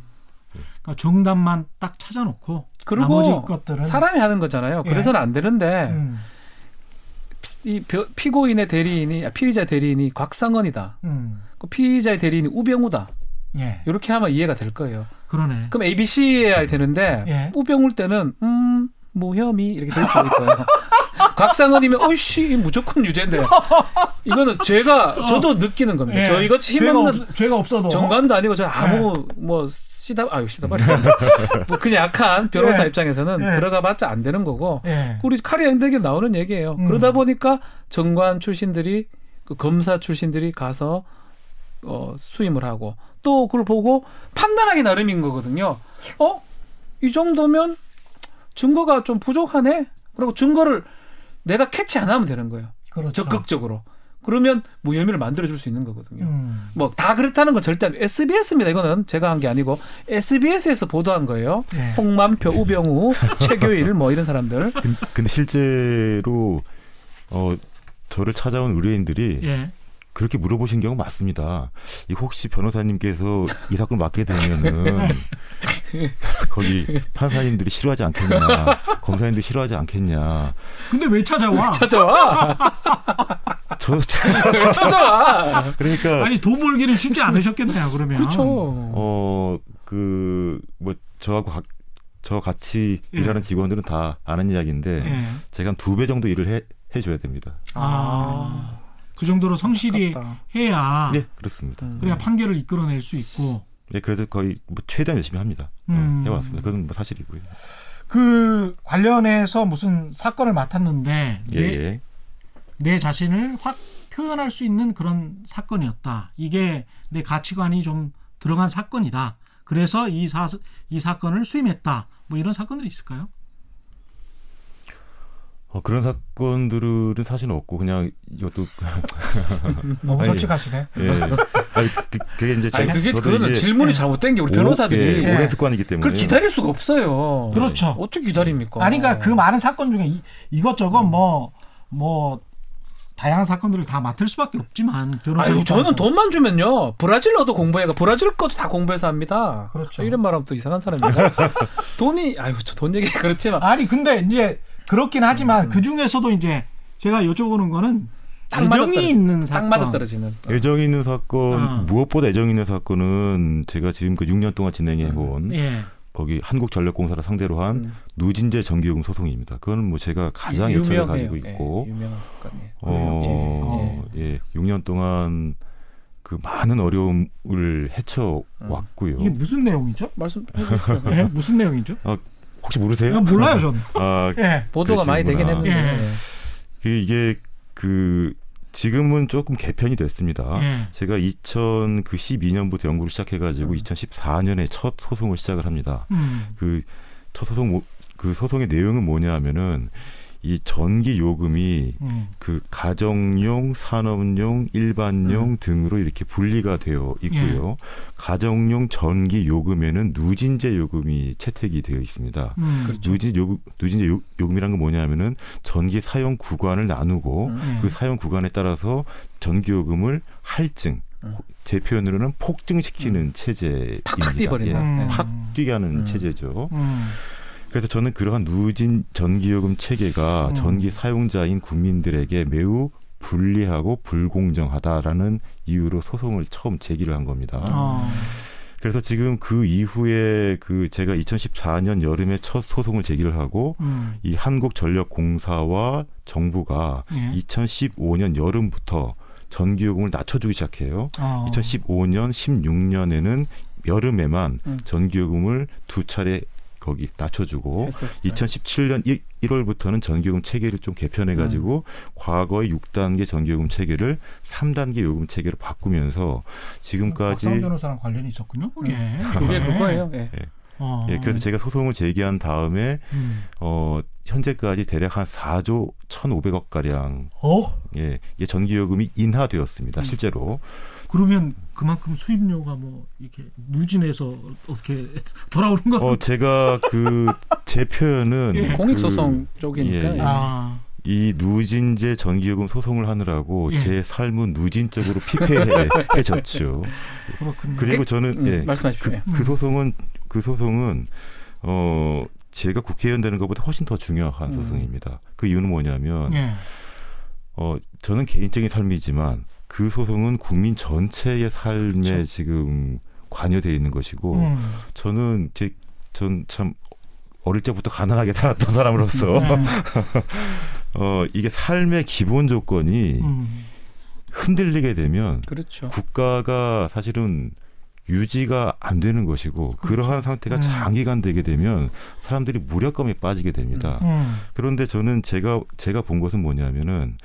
그러니까 정답만 딱 찾아놓고 나머지 것들은 사람이 하는 거잖아요. 예. 그래서는 안 되는데 음, 이 벼- 피고인의 대리인이 아, 피의자 대리인이 곽상원이다. 음, 그 피의자의 대리인이 우병우다. 예. 이렇게 하면 이해가 될 거예요. 그러네. 그럼 ABC해야 되는데 예. 우병우일 때는 음 무혐의 이렇게 될 수도 있고요. 곽상원이면 어이씨 무조건 유죄인데 이거는 제가 저도 느끼는 겁니다. 예. 저희같이 죄가, 힘없는 없, 죄가 없어도 정관도 아니고 저 아무 뭐 시다 아유 시다발이 뭐 그냥 약한 변호사 예. 입장에서는 예. 들어가봤자 안 되는 거고 예. 우리 카리 연대기 나오는 얘기예요. 음. 그러다 보니까 정관 출신들이 그 검사 출신들이 가서 어, 수임을 하고 또 그걸 보고 판단하기 나름인 거거든요. 어? 이 정도면 증거가 좀 부족하네. 그리고 증거를 내가 캐치 안 하면 되는 거예요. 그렇죠. 적극적으로. 그러면 무혐의를 만들어 줄 수 있는 거거든요. 음. 뭐다 그렇다는 건 절대 아니고 SBS입니다. 이거는 제가 한 게 아니고 SBS에서 보도한 거예요. 예. 홍만표, 우병우, 최교일 뭐 이런 사람들. 근- 근데 실제로 어 저를 찾아온 의뢰인들이 예. 그렇게 물어보신 경우 많습니다. 이 혹시 변호사님께서 이 사건 맡게 되면은 거기 판사님들이 싫어하지 않겠냐, 검사님들이 싫어하지 않겠냐. 근데 왜 찾아와? 찾아와. 저 찾아와. 그러니까 아니 돈 벌기는 쉽지 않으셨겠네요. 그러면. 그렇죠. 어그 뭐 저하고 가, 저 같이 예. 일하는 직원들은 다 아는 이야기인데 예. 제가 한 두 배 정도 일을 해 해줘야 됩니다. 아. 그 정도로 성실히 아깝다. 해야 네 그렇습니다. 음. 그래야 판결을 이끌어낼 수 있고 네 그래도 거의 뭐 최대한 열심히 합니다. 네, 음. 해왔습니다. 그건 뭐 사실이고요. 그 관련해서 무슨 사건을 맡았는데 예, 내, 예. 내 자신을 확 표현할 수 있는 그런 사건이었다. 이게 내 가치관이 좀 들어간 사건이다. 그래서 이 사, 이 사건을 수임했다. 뭐 이런 사건들이 있을까요? 어, 그런 사건들은 사실 없고 그냥 이것도 너무 아니, 솔직하시네. 예. 아니, 그, 그게 이제 아니 제가 그게 그거는 이게 질문이 예. 잘못된 게 우리 오- 변호사들이 예, 예. 오랜 습관이기 때문에 그걸 기다릴 수가 없어요. 그렇죠. 어떻게 기다립니까? 아니 그러니까 그 많은 사건 중에 이, 이것저것 뭐뭐 다양한 사건들을 다 맡을 수밖에 없지만 변호사 아유 저는. 돈만 주면요 브라질어도 공부해가 브라질 것도 다 공부해서 합니다. 그렇죠. 이런 말하면 또 이상한 사람인가? 돈이 아유 저 돈 얘기 그렇지만 아니 근데 이제 그렇긴 하지만 그 중에서도 이제 제가 여쭤보는 거는 애정이 떨어지- 있는 딱 사건. 맞아 떨어지는. 애정 있는 사건 어. 무엇보다 애정 있는 사건은 제가 지금 그 6년 동안 진행해 온 예. 거기 한국전력공사를 상대로 한 음. 누진제 정기요금 소송입니다. 그거는 뭐 제가 가장 애착을 유명해요. 가지고 있고 예, 유명한 사건이에요. 어, 예, 6년 동안 그 많은 어려움을 헤쳐 왔고요. 이게 무슨 내용이죠? 말씀해 주시죠. 예? 무슨 내용이죠? 혹시 모르세요? 아, 몰라요, 전. 아, 예. 보도가 많이 되긴. 했는데. 예. 그 이게 그 지금은 조금 개편이 됐습니다. 예. 제가 2012년부터 연구를 시작해가지고 음. 2014년에 첫 소송을 시작을 합니다. 음. 그첫 소송 모- 그 소송의 내용은 뭐냐 하면은 이 전기 요금이 음. 그 가정용, 산업용, 일반용 음. 등으로 이렇게 분리가 되어 있고요. 예. 가정용 전기 요금에는 누진제 요금이 채택이 되어 있습니다. 음. 그렇죠. 누진 요금 누진제 요, 요금이란 건 뭐냐면은 전기 사용 구간을 나누고 음. 예. 그 사용 구간에 따라서 전기 요금을 할증 음. 제 표현으로는 폭증시키는 체제입니다. 팍팍. 음. 네. 팍 뛰게 하는 음. 체제죠. 음. 그래서 저는 그러한 누진 전기요금 체계가 음. 전기 사용자인 국민들에게 매우 불리하고 불공정하다라는 이유로 소송을 처음 제기를 한 겁니다. 어. 그래서 지금 그 이후에 그 제가 2014년 여름에 첫 소송을 제기를 하고 음. 이 한국전력공사와 정부가 예. 2015년 여름부터 전기요금을 낮춰주기 시작해요. 어. 2015년, 16년에는 여름에만 음. 전기요금을 두 차례 거기 낮춰주고 했었죠. 2017년 1, 1월부터는 전기요금 체계를 좀 개편해 가지고 음. 과거의 6단계 전기요금 체계를 3단계 요금 체계로 바꾸면서 지금까지 박상 변호사랑 관련이 있었군요. 그게. 그게 네. 그거예요. 예. 어. 예, 그래서 제가 소송을 제기한 다음에 음. 어 현재까지 대략 한 4조 1,500억 가량 어? 예, 이 전기요금이 인하되었습니다. 음. 실제로 그러면 그만큼 수입료가 뭐 이렇게 누진해서 어떻게 돌아오는 건? 어 제가 그 제 표현은 예. 공익소송 그, 쪽이니까. 예, 예. 아. 이 누진제 전기요금 소송을 하느라고 예. 제 삶은 누진적으로 피폐해졌죠. 그리고 저는 음, 예, 말씀하십시오. 그, 예. 그 소송은 그 소송은 어 제가 국회의원 되는 것보다 훨씬 더 중요한 음. 소송입니다. 그 이유는 뭐냐면 예. 어 저는 개인적인 삶이지만 그 소송은 국민 전체의 삶에 그렇죠. 지금 관여되어 있는 것이고 음. 저는 제 전 참 어릴 때부터 가난하게 살았던 사람으로서 네. 어 이게 삶의 기본 조건이 음. 흔들리게 되면 그렇죠. 국가가 사실은 유지가 안 되는 것이고 그러한 상태가 음. 장기간 되게 되면 사람들이 무력감에 빠지게 됩니다. 음. 그런데 저는 제가 제가 본 것은 뭐냐면은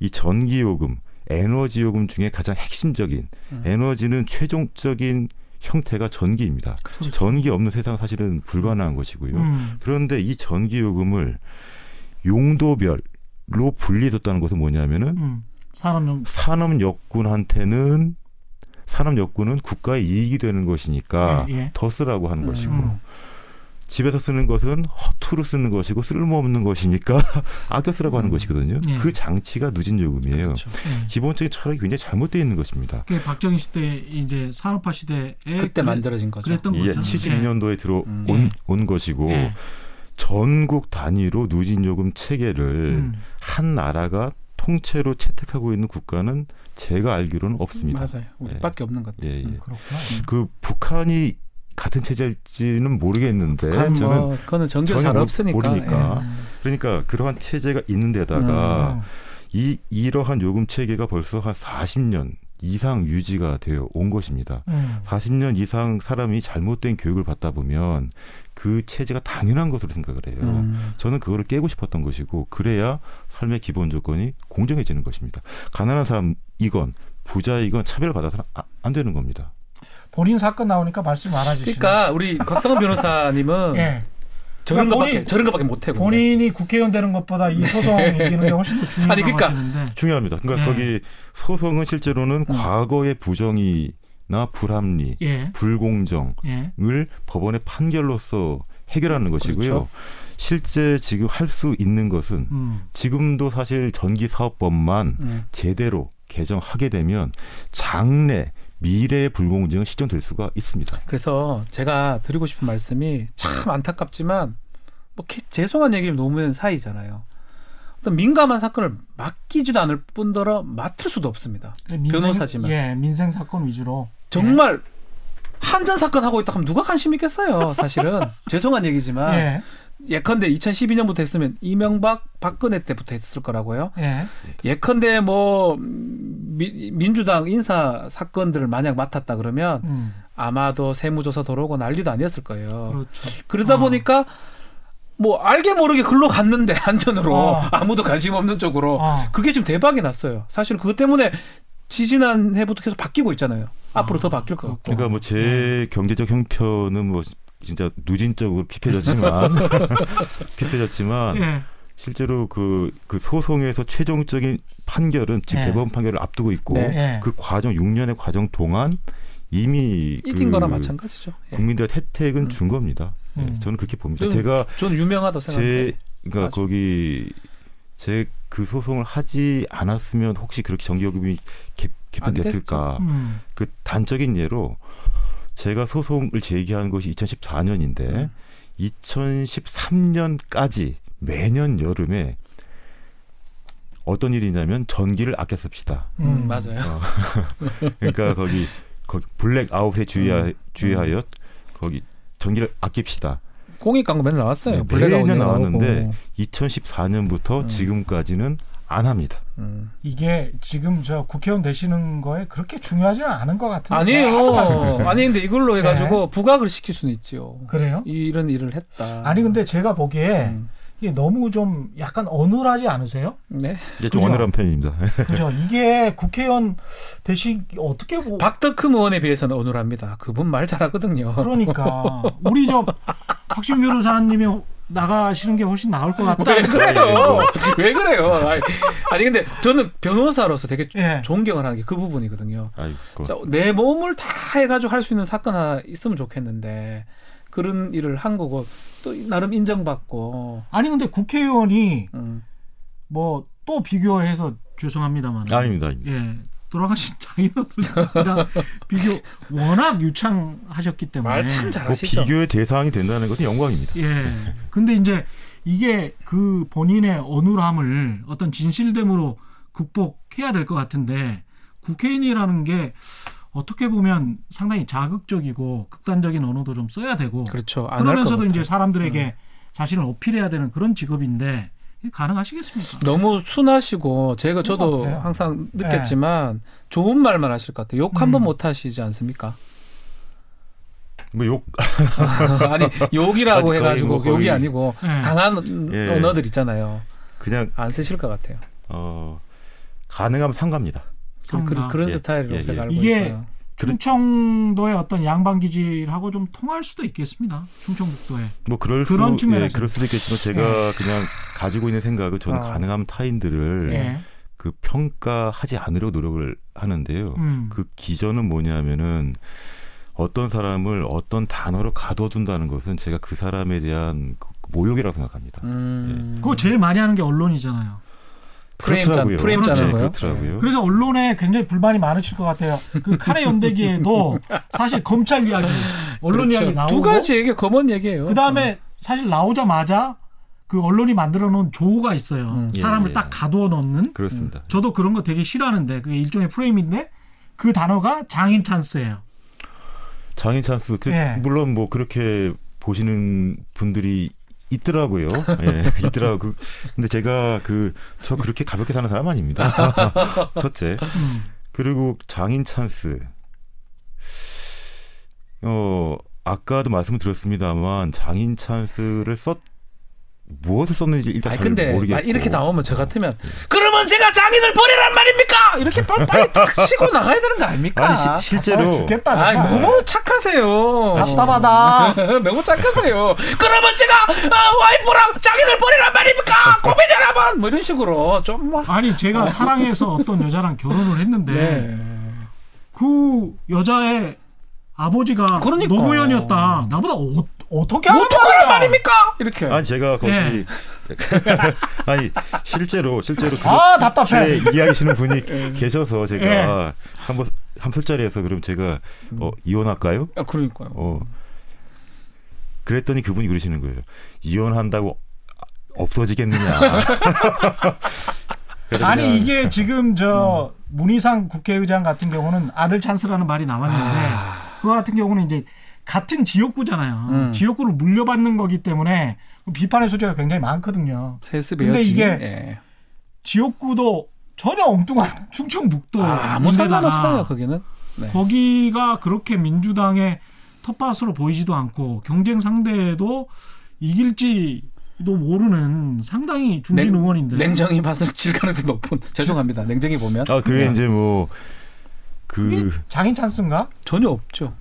이 전기 요금, 에너지 요금 중에 가장 핵심적인 음. 에너지는 최종적인 형태가 전기입니다. 그렇죠. 전기 없는 세상은 사실은 불가능한 것이고요. 음. 그런데 이 전기 요금을 용도별로 분리했다는 것은 뭐냐면은 음. 산업용 산업 여군한테는 산업 여군은 국가의 이익이 되는 것이니까 예, 예. 더 쓰라고 하는 음. 것이고 음. 집에서 쓰는 것은 허투루 쓰는 것이고 쓸모없는 것이니까 아껴 쓰라고 하는 음. 것이거든요. 예. 그 장치가 누진 요금이에요. 그렇죠. 예. 기본적인 철학이 굉장히 잘못되어 있는 것입니다. 그게 박정희 시대 이제 산업화 시대에 그때 그래- 만들어진 거죠. 그랬던 거죠. 72년도에 들어온 음. 예. 온 것이고 예. 전국 단위로 누진 요금 체계를 음. 한 나라가 통째로 채택하고 있는 국가는 제가 알기로는 없습니다. 맞아요. 우리밖에 없는 것 같아요. 예, 예. 음, 그렇구나. 그 북한이 같은 체제일지는 모르겠는데 북한 저는 뭐 그거는 전혀 잘 모- 없으니까. 모르니까. 음. 그러니까 그러한 체제가 있는 데다가 음. 이 이러한 요금 체계가 벌써 한 40년 이상 유지가 되어 온 것입니다. 음. 40년 이상 사람이 잘못된 교육을 받다 보면 그 체제가 당연한 것으로 생각을 해요. 예. 음. 저는 그거를 깨고 싶었던 것이고 그래야 삶의 기본 조건이 공정해지는 것입니다. 가난한 사람이건 부자이건 차별받아서는 아- 안 되는 겁니다. 본인 사건 나오니까 말씀 많아지시네. 그러니까 우리 곽성원 변호사님은 예. 저런 그러니까 본인- 저런 거밖에 못 해. 근데. 본인이 국회의원 되는 것보다 이 소송 이기는 게 훨씬 더 중요하다고 아니, 그러니까 하시는데. 중요합니다. 그러니까 예. 거기 소송은 실제로는 과거의 부정이나 불합리, 예. 불공정을 예. 법원의 판결로서 해결하는 것이고요. 그렇죠. 실제 지금 할 수 있는 것은 음. 지금도 사실 전기 사업법만 음. 제대로 개정하게 되면 장래 미래의 불공정은 시정될 수가 있습니다. 그래서 제가 드리고 싶은 말씀이 참 안타깝지만 뭐 개- 죄송한 얘기를 노무현 사이잖아요. 어떤 민감한 사건을 맡기지도 않을 뿐더러 맡을 수도 없습니다. 민생, 변호사지만. 예, 민생 사건 위주로. 정말 한전 사건 하고 있다 하면 누가 관심 있겠어요. 사실은 죄송한 얘기지만 예. 예컨대 2012년부터 했으면 이명박 박근혜 때부터 했을 거라고요. 예. 예컨대 뭐 미- 민주당 인사 사건들을 만약 맡았다 그러면 음. 아마도 세무조사 들어오고 난리도 아니었을 거예요. 그렇죠. 그러다 아. 보니까 뭐 알게 모르게 글로 갔는데 안전으로 어. 아무도 관심 없는 쪽으로 아. 그게 지금 대박이 났어요. 사실 그것 때문에 지지난 해부터 계속 바뀌고 있잖아요. 앞으로 더 바뀔 것 같고. 그러니까 뭐 제 경제적 형편은 뭐 진짜 누진적으로 피폐졌지만 피폐졌지만 예. 실제로 그, 그 소송에서 최종적인 판결은 즉 예. 대법원 판결을 앞두고 있고 네. 예. 그 과정 6년의 과정 동안 이미 이긴 그 거나 마찬가지죠. 예. 국민들한테 혜택은 음. 준 겁니다. 예, 음. 저는 그렇게 봅니다. 그 제가 저는 유명하다 생각해요. 제 그러니까 맞아. 거기 제 그 소송을 하지 않았으면 혹시 그렇게 전기요금이 개편됐을까? 음. 그 단적인 예로 제가 소송을 제기한 것이 2014년인데 음. 2013년까지 매년 여름에 어떤 일이냐면 전기를 아껴 씁시다. 음, 맞아요. 그러니까 거기 거기 블랙 아웃에 주의하, 음. 주의하여 거기 전기를 아낍시다. 공익 광고 맨날 나왔어요. 네, 블랙아웃 매년 나오고. 나왔는데 2014년부터 음. 지금까지는 안 합니다. 음. 이게 지금 저 국회의원 되시는 거에 그렇게 중요하지는 않은 것 같은데 아니에요. 아니 근데 이걸로 해가지고 네. 부각을 시킬 수는 있지요. 그래요? 이런 일을 했다. 아니 근데 제가 보기에 음. 이게 너무 좀 약간 어눌하지 않으세요? 네. 이제 좀 그죠? 어눌한 편입니다. 그죠? 이게 국회의원 되시 어떻게 뭐 박덕흠 의원에 비해서는 어눌합니다. 그분 말 잘하거든요. 그러니까 우리 저 박신 변호사님이 나가시는 게 훨씬 나을 것 같다. 왜 그래요? 왜 그래요? 아니, 아니, 근데 저는 변호사로서 되게 예. 존경을 하는 게 그 부분이거든요. 아이고. 자, 내 몸을 다 해가지고 할 수 있는 사건 하나 있으면 좋겠는데 그런 일을 한 거고 또 나름 인정받고 아니 근데 국회의원이 음. 뭐또 비교해서 죄송합니다만 아닙니다. 아닙니다. 예. 돌아가신 장인어른이랑 비교 워낙 유창하셨기 때문에 말참뭐 잘하시죠. 비교의 대상이 된다는 것은 영광입니다. 예. 근데 이제 이게 그 본인의 어눌함을 어떤 진실됨으로 극복해야 될 것 같은데 국회의원이라는 게 어떻게 보면 상당히 자극적이고 극단적인 언어도 좀 써야 되고 그렇죠. 그러면서도. 음. 이제 사람들에게 자신을 어필해야 되는 그런 직업인데 가능하시겠습니까? 너무 순하시고 제가 저도. 항상 느꼈지만 좋은 말만 하실 것 같아요. 욕 한번 음. 못 하시지 않습니까? 뭐 욕 아니 욕이라고 해가지고 뭐 욕이 아니고 예. 강한 예. 언어들 있잖아요. 그냥 안 쓰실 것 같아요. 어 가능하면 상갑니다. 그, 상가. 그 런 예, 스타일로 예, 제가 예. 알고 이게 있어요. 충청도의 어떤 양반 기질하고 좀 통할 수도 있겠습니다. 충청북도에. 뭐 그럴 그런 수 측면에서. 예, 그럴 수도 있겠지만 제가 그냥 가지고 있는 생각은 저는 아. 가능하면 타인들을 예. 그 평가하지 않으려고 노력을 하는데요. 음. 그 기전은 뭐냐면은 어떤 사람을 어떤 단어로 가둬둔다는 것은 제가 그 사람에 대한 그 모욕이라고 생각합니다. 음. 그거 제일 많이 하는 게 언론이잖아요. 프레임 짠. 프레임 그렇죠. 짜는 네, 거요. 그렇더라고요. 그래서 언론에 굉장히 불만이 많으실 것 같아요. 그 카레 연대기에도 사실 검찰 이야기, 언론 그렇죠. 이야기 나오고 두 가지 얘기 검은 얘기예요. 그 다음에 사실 나오자마자 그 언론이 만들어 놓은 조어가 있어요. 음. 사람을 예, 예. 딱 가두어 놓는. 그렇습니다. 저도 그런 거 되게 싫어하는데 그게 일종의 프레임인데 그 단어가 장인 찬스예요. 장인 찬스 그 예. 물론 뭐 그렇게 보시는 분들이 있더라고요. 예, 있더라고. 그, 근데 제가 그 저 그렇게 가볍게 사는 사람 아닙니다. 첫째. 음. 그리고 장인 찬스. 어 아까도 말씀을 드렸습니다만 장인 찬스를 썼 무엇을 썼는지 일단 아니 잘 근데 모르겠고. 아, 이렇게 나오면 저 같으면 그러면 제가 장인을 버리란 말입니까? 이렇게 빨리 탁 치고 나가야 되는 거 아닙니까? 아니 시- 실제로 아, 죽겠다. 아니. 너무 착하세요. 답답하다. 너무 착하세요. 그러면 제가 아, 와이프랑 장인을 버리란 말입니까? 고민 여러분 뭐 이런 식으로 좀 뭐. 아니 제가 사랑해서 어떤 여자랑 결혼을 했는데 네. 그 여자의 아버지가 그러니까. 노무현이었다. 나보다 어, 어떻게 하는 말이야? 말입니까? 이렇게. 아니 제가 거기 예. 아니 실제로 실제로 그아 답답해. 이야기하시는 분이 계셔서 제가 예. 한번 한 술자리에서 그럼 제가 어, 이혼할까요? 아, 그러니까요. 어 그랬더니 그분이 그러시는 거예요. 이혼한다고 없어지겠느냐. 아니 이게 지금 저 문희상 국회의장 같은 경우는 아들 찬스라는 말이 나왔는데 그거 같은 경우는 이제 같은 지역구잖아요. 음. 지역구를 물려받는 거기 때문에 비판의 소지가 굉장히 많거든요. 세습 근데. 이게 예. 지역구도 전혀 엉뚱한 충청북도 아, 아무 상관 없어요 거기는. 네. 거기가 그렇게 민주당의 텃밭으로 보이지도 않고 경쟁 상대도 이길지 도 모르는 상당히 중진 냉- 의원인데 냉정히 맛을 질 가능성이 높은. 죄송합니다. 냉정히 보면 아 그게 이제 뭐 그 장인 찬스인가? 전혀 없죠.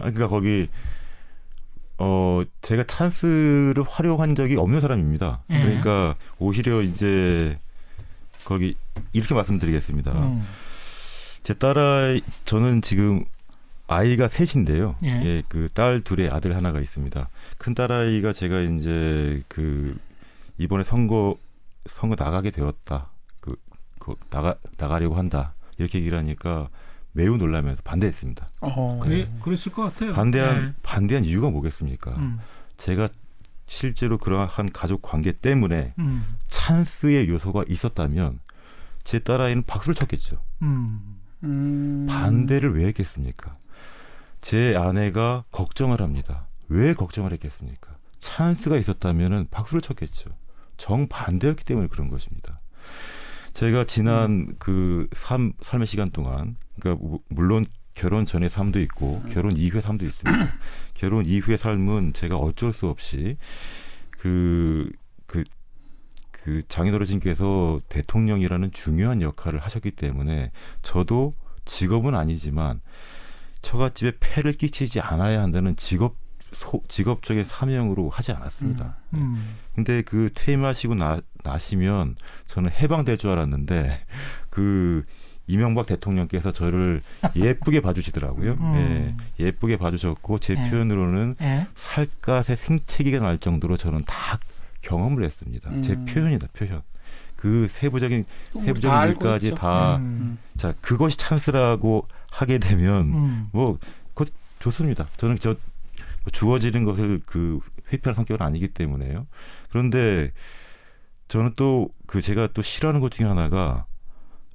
아, 그러니까 거기 어 제가 찬스를 활용한 적이 없는 사람입니다. 예. 그러니까 오히려 이제 거기 이렇게 말씀드리겠습니다. 음. 제 딸아 저는 지금 아이가 셋인데요. 예. 예, 그 딸 둘에 아들 하나가 있습니다. 큰 딸아이가 제가 이제 그 이번에 선거 선거 나가게 되었다. 그, 그 나가 나가려고 한다. 이렇게 얘기를 하니까 매우 놀라면서 반대했습니다. 어. 그래 그랬을 것 같아요. 반대한 네. 반대한 이유가 뭐겠습니까? 음. 제가 실제로 그러한 가족 관계 때문에 음. 찬스의 요소가 있었다면 제 딸아이는 박수를 쳤겠죠. 음. 음. 반대를 왜 했겠습니까? 제 아내가 걱정을 합니다. 왜 걱정을 했겠습니까? 찬스가 있었다면은 박수를 쳤겠죠. 정반대였기 때문에 그런 것입니다. 제가 지난 그 삶, 삶의 시간 동안, 그러니까 무- 물론 결혼 전의 삶도 있고 결혼 이후의 삶도 있습니다. 결혼 이후의 삶은 제가 어쩔 수 없이 그, 그, 그 장인어르신께서 대통령이라는 중요한 역할을 하셨기 때문에 저도 직업은 아니지만 처갓집에 폐를 끼치지 않아야 한다는 직업 소, 직업적인 사명으로 하지 않았습니다. 음. 근데 그 퇴임하시고 나, 나시면 저는 해방될 줄 알았는데 그 이명박 대통령께서 저를 예쁘게 봐주시더라고요. 음. 예, 예쁘게 봐주셨고 제 예. 표현으로는 예. 살갗에 생채기가 날 정도로 저는 다 경험을 했습니다. 제 음. 표현이다 표현. 그 세부적인 다 세부적인 일까지 있죠. 다 음. 자 그것이 찬스라고 하게 되면 음. 뭐 그것 좋습니다. 저는 저뭐 주어지는 것을 그 회피할 성격은 아니기 때문에요. 그런데 저는 또 그 제가 또 싫어하는 것 중에 하나가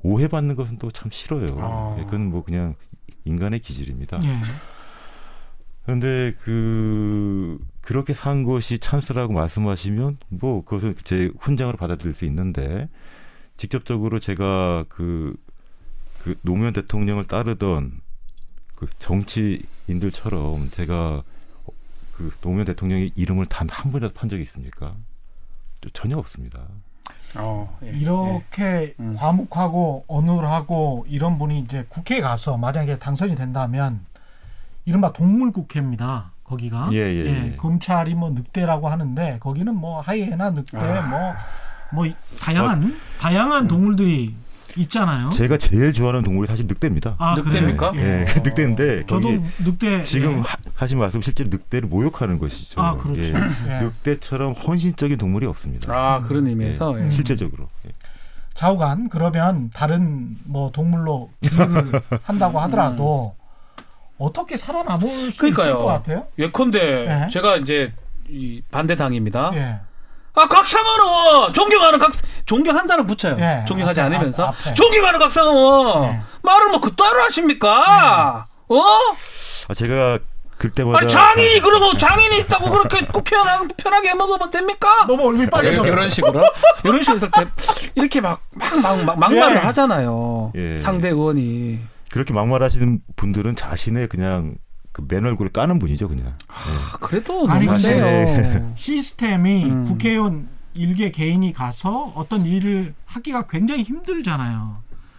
오해받는 것은 또 참 싫어요. 아. 예, 그건 뭐 그냥 인간의 기질입니다. 예. 그런데 그 그렇게 산 것이 찬스라고 말씀하시면 뭐 그것은 제 훈장으로 받아들일 수 있는데 직접적으로 제가 그, 그 노무현 대통령을 따르던 그 정치인들처럼 제가 그 노무현 대통령의 이름을 단 한 번이라도 판 적이 있습니까? 또 전혀 없습니다. 어, 예, 예. 이렇게 음. 과묵하고 어눌하고 이런 분이 이제 국회에 가서 만약에 당선이 된다면 이른바 동물 국회입니다. 거기가 예, 예, 예. 검찰이 뭐 늑대라고 하는데 거기는 뭐 하이에나 늑대 아. 뭐뭐 다양한 다양한 동물들이 있잖아요. 제가 제일 좋아하는 동물이 사실 늑대입니다. 아, 늑대입니까? 예, 예. 늑대인데 저도 늑대 지금 예. 하, 하신 말씀 실제로 늑대를 모욕하는 것이죠. 아 그렇죠. 예. 예. 늑대처럼 헌신적인 동물이 없습니다. 아 그런 의미에서 예, 예. 실제적으로. 예. 좌우간 그러면 다른 뭐 동물로 비유를 한다고 하더라도 어떻게 살아남을 수 있을 그러니까요. 것 같아요? 예컨대 예. 제가 이제 이 반대 당입니다. 예. 아 각상원 의원 존경하는 각 존경한다는 붙여요. 예. 존경하지 앞에, 않으면서 앞- 앞에. 존경하는 의원 예. 말을 뭐 그따로 하십니까? 어? 아, 제가 그때마다 아니 장인이 그러고 장인이 있다고 그렇게 꼭 편한, 편하게 먹으면 됩니까? 너무 얼굴이 빨개졌어. 이런 식으로 이런 식으로 했을 때 이렇게 막 막 막 막말을 예. 하잖아요. 예. 상대 의원이 그렇게 막말하시는 분들은 자신의 그냥 그맨 얼굴을 까는 분이죠, 그냥. 아, 그래도 아니, 근데- 세요. 시스템이 음. 국회의원 일개 개인이 가서 어떤 일을 하기가 굉장히 힘들잖아요.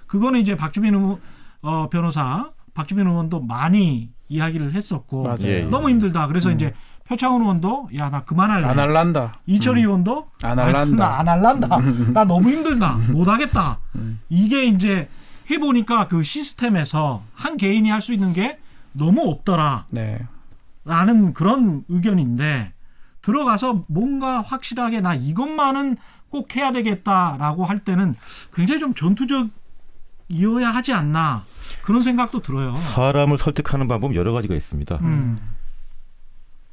그거는 이제 박주민 의원, 어, 변호사, 박주민 의원도 많이 이야기를 했었고 맞아요. 예, 예. 너무 힘들다. 그래서 음. 이제 표창원 의원도 야 나 그만할래. 안 할란다. 이철희 의원도 안 할란다. 나안 할란다. 나 너무 힘들다. 못 하겠다. 음. 이게 이제 해보니까 그 시스템에서 한 개인이 할 수 있는 게 너무 없더라. 네. 라는 그런 의견인데 들어가서 뭔가 확실하게 나 이것만은 꼭 해야 되겠다라고 할 때는 굉장히 좀 전투적이어야 하지 않나 그런 생각도 들어요. 사람을 설득하는 방법 여러 가지가 있습니다. 음,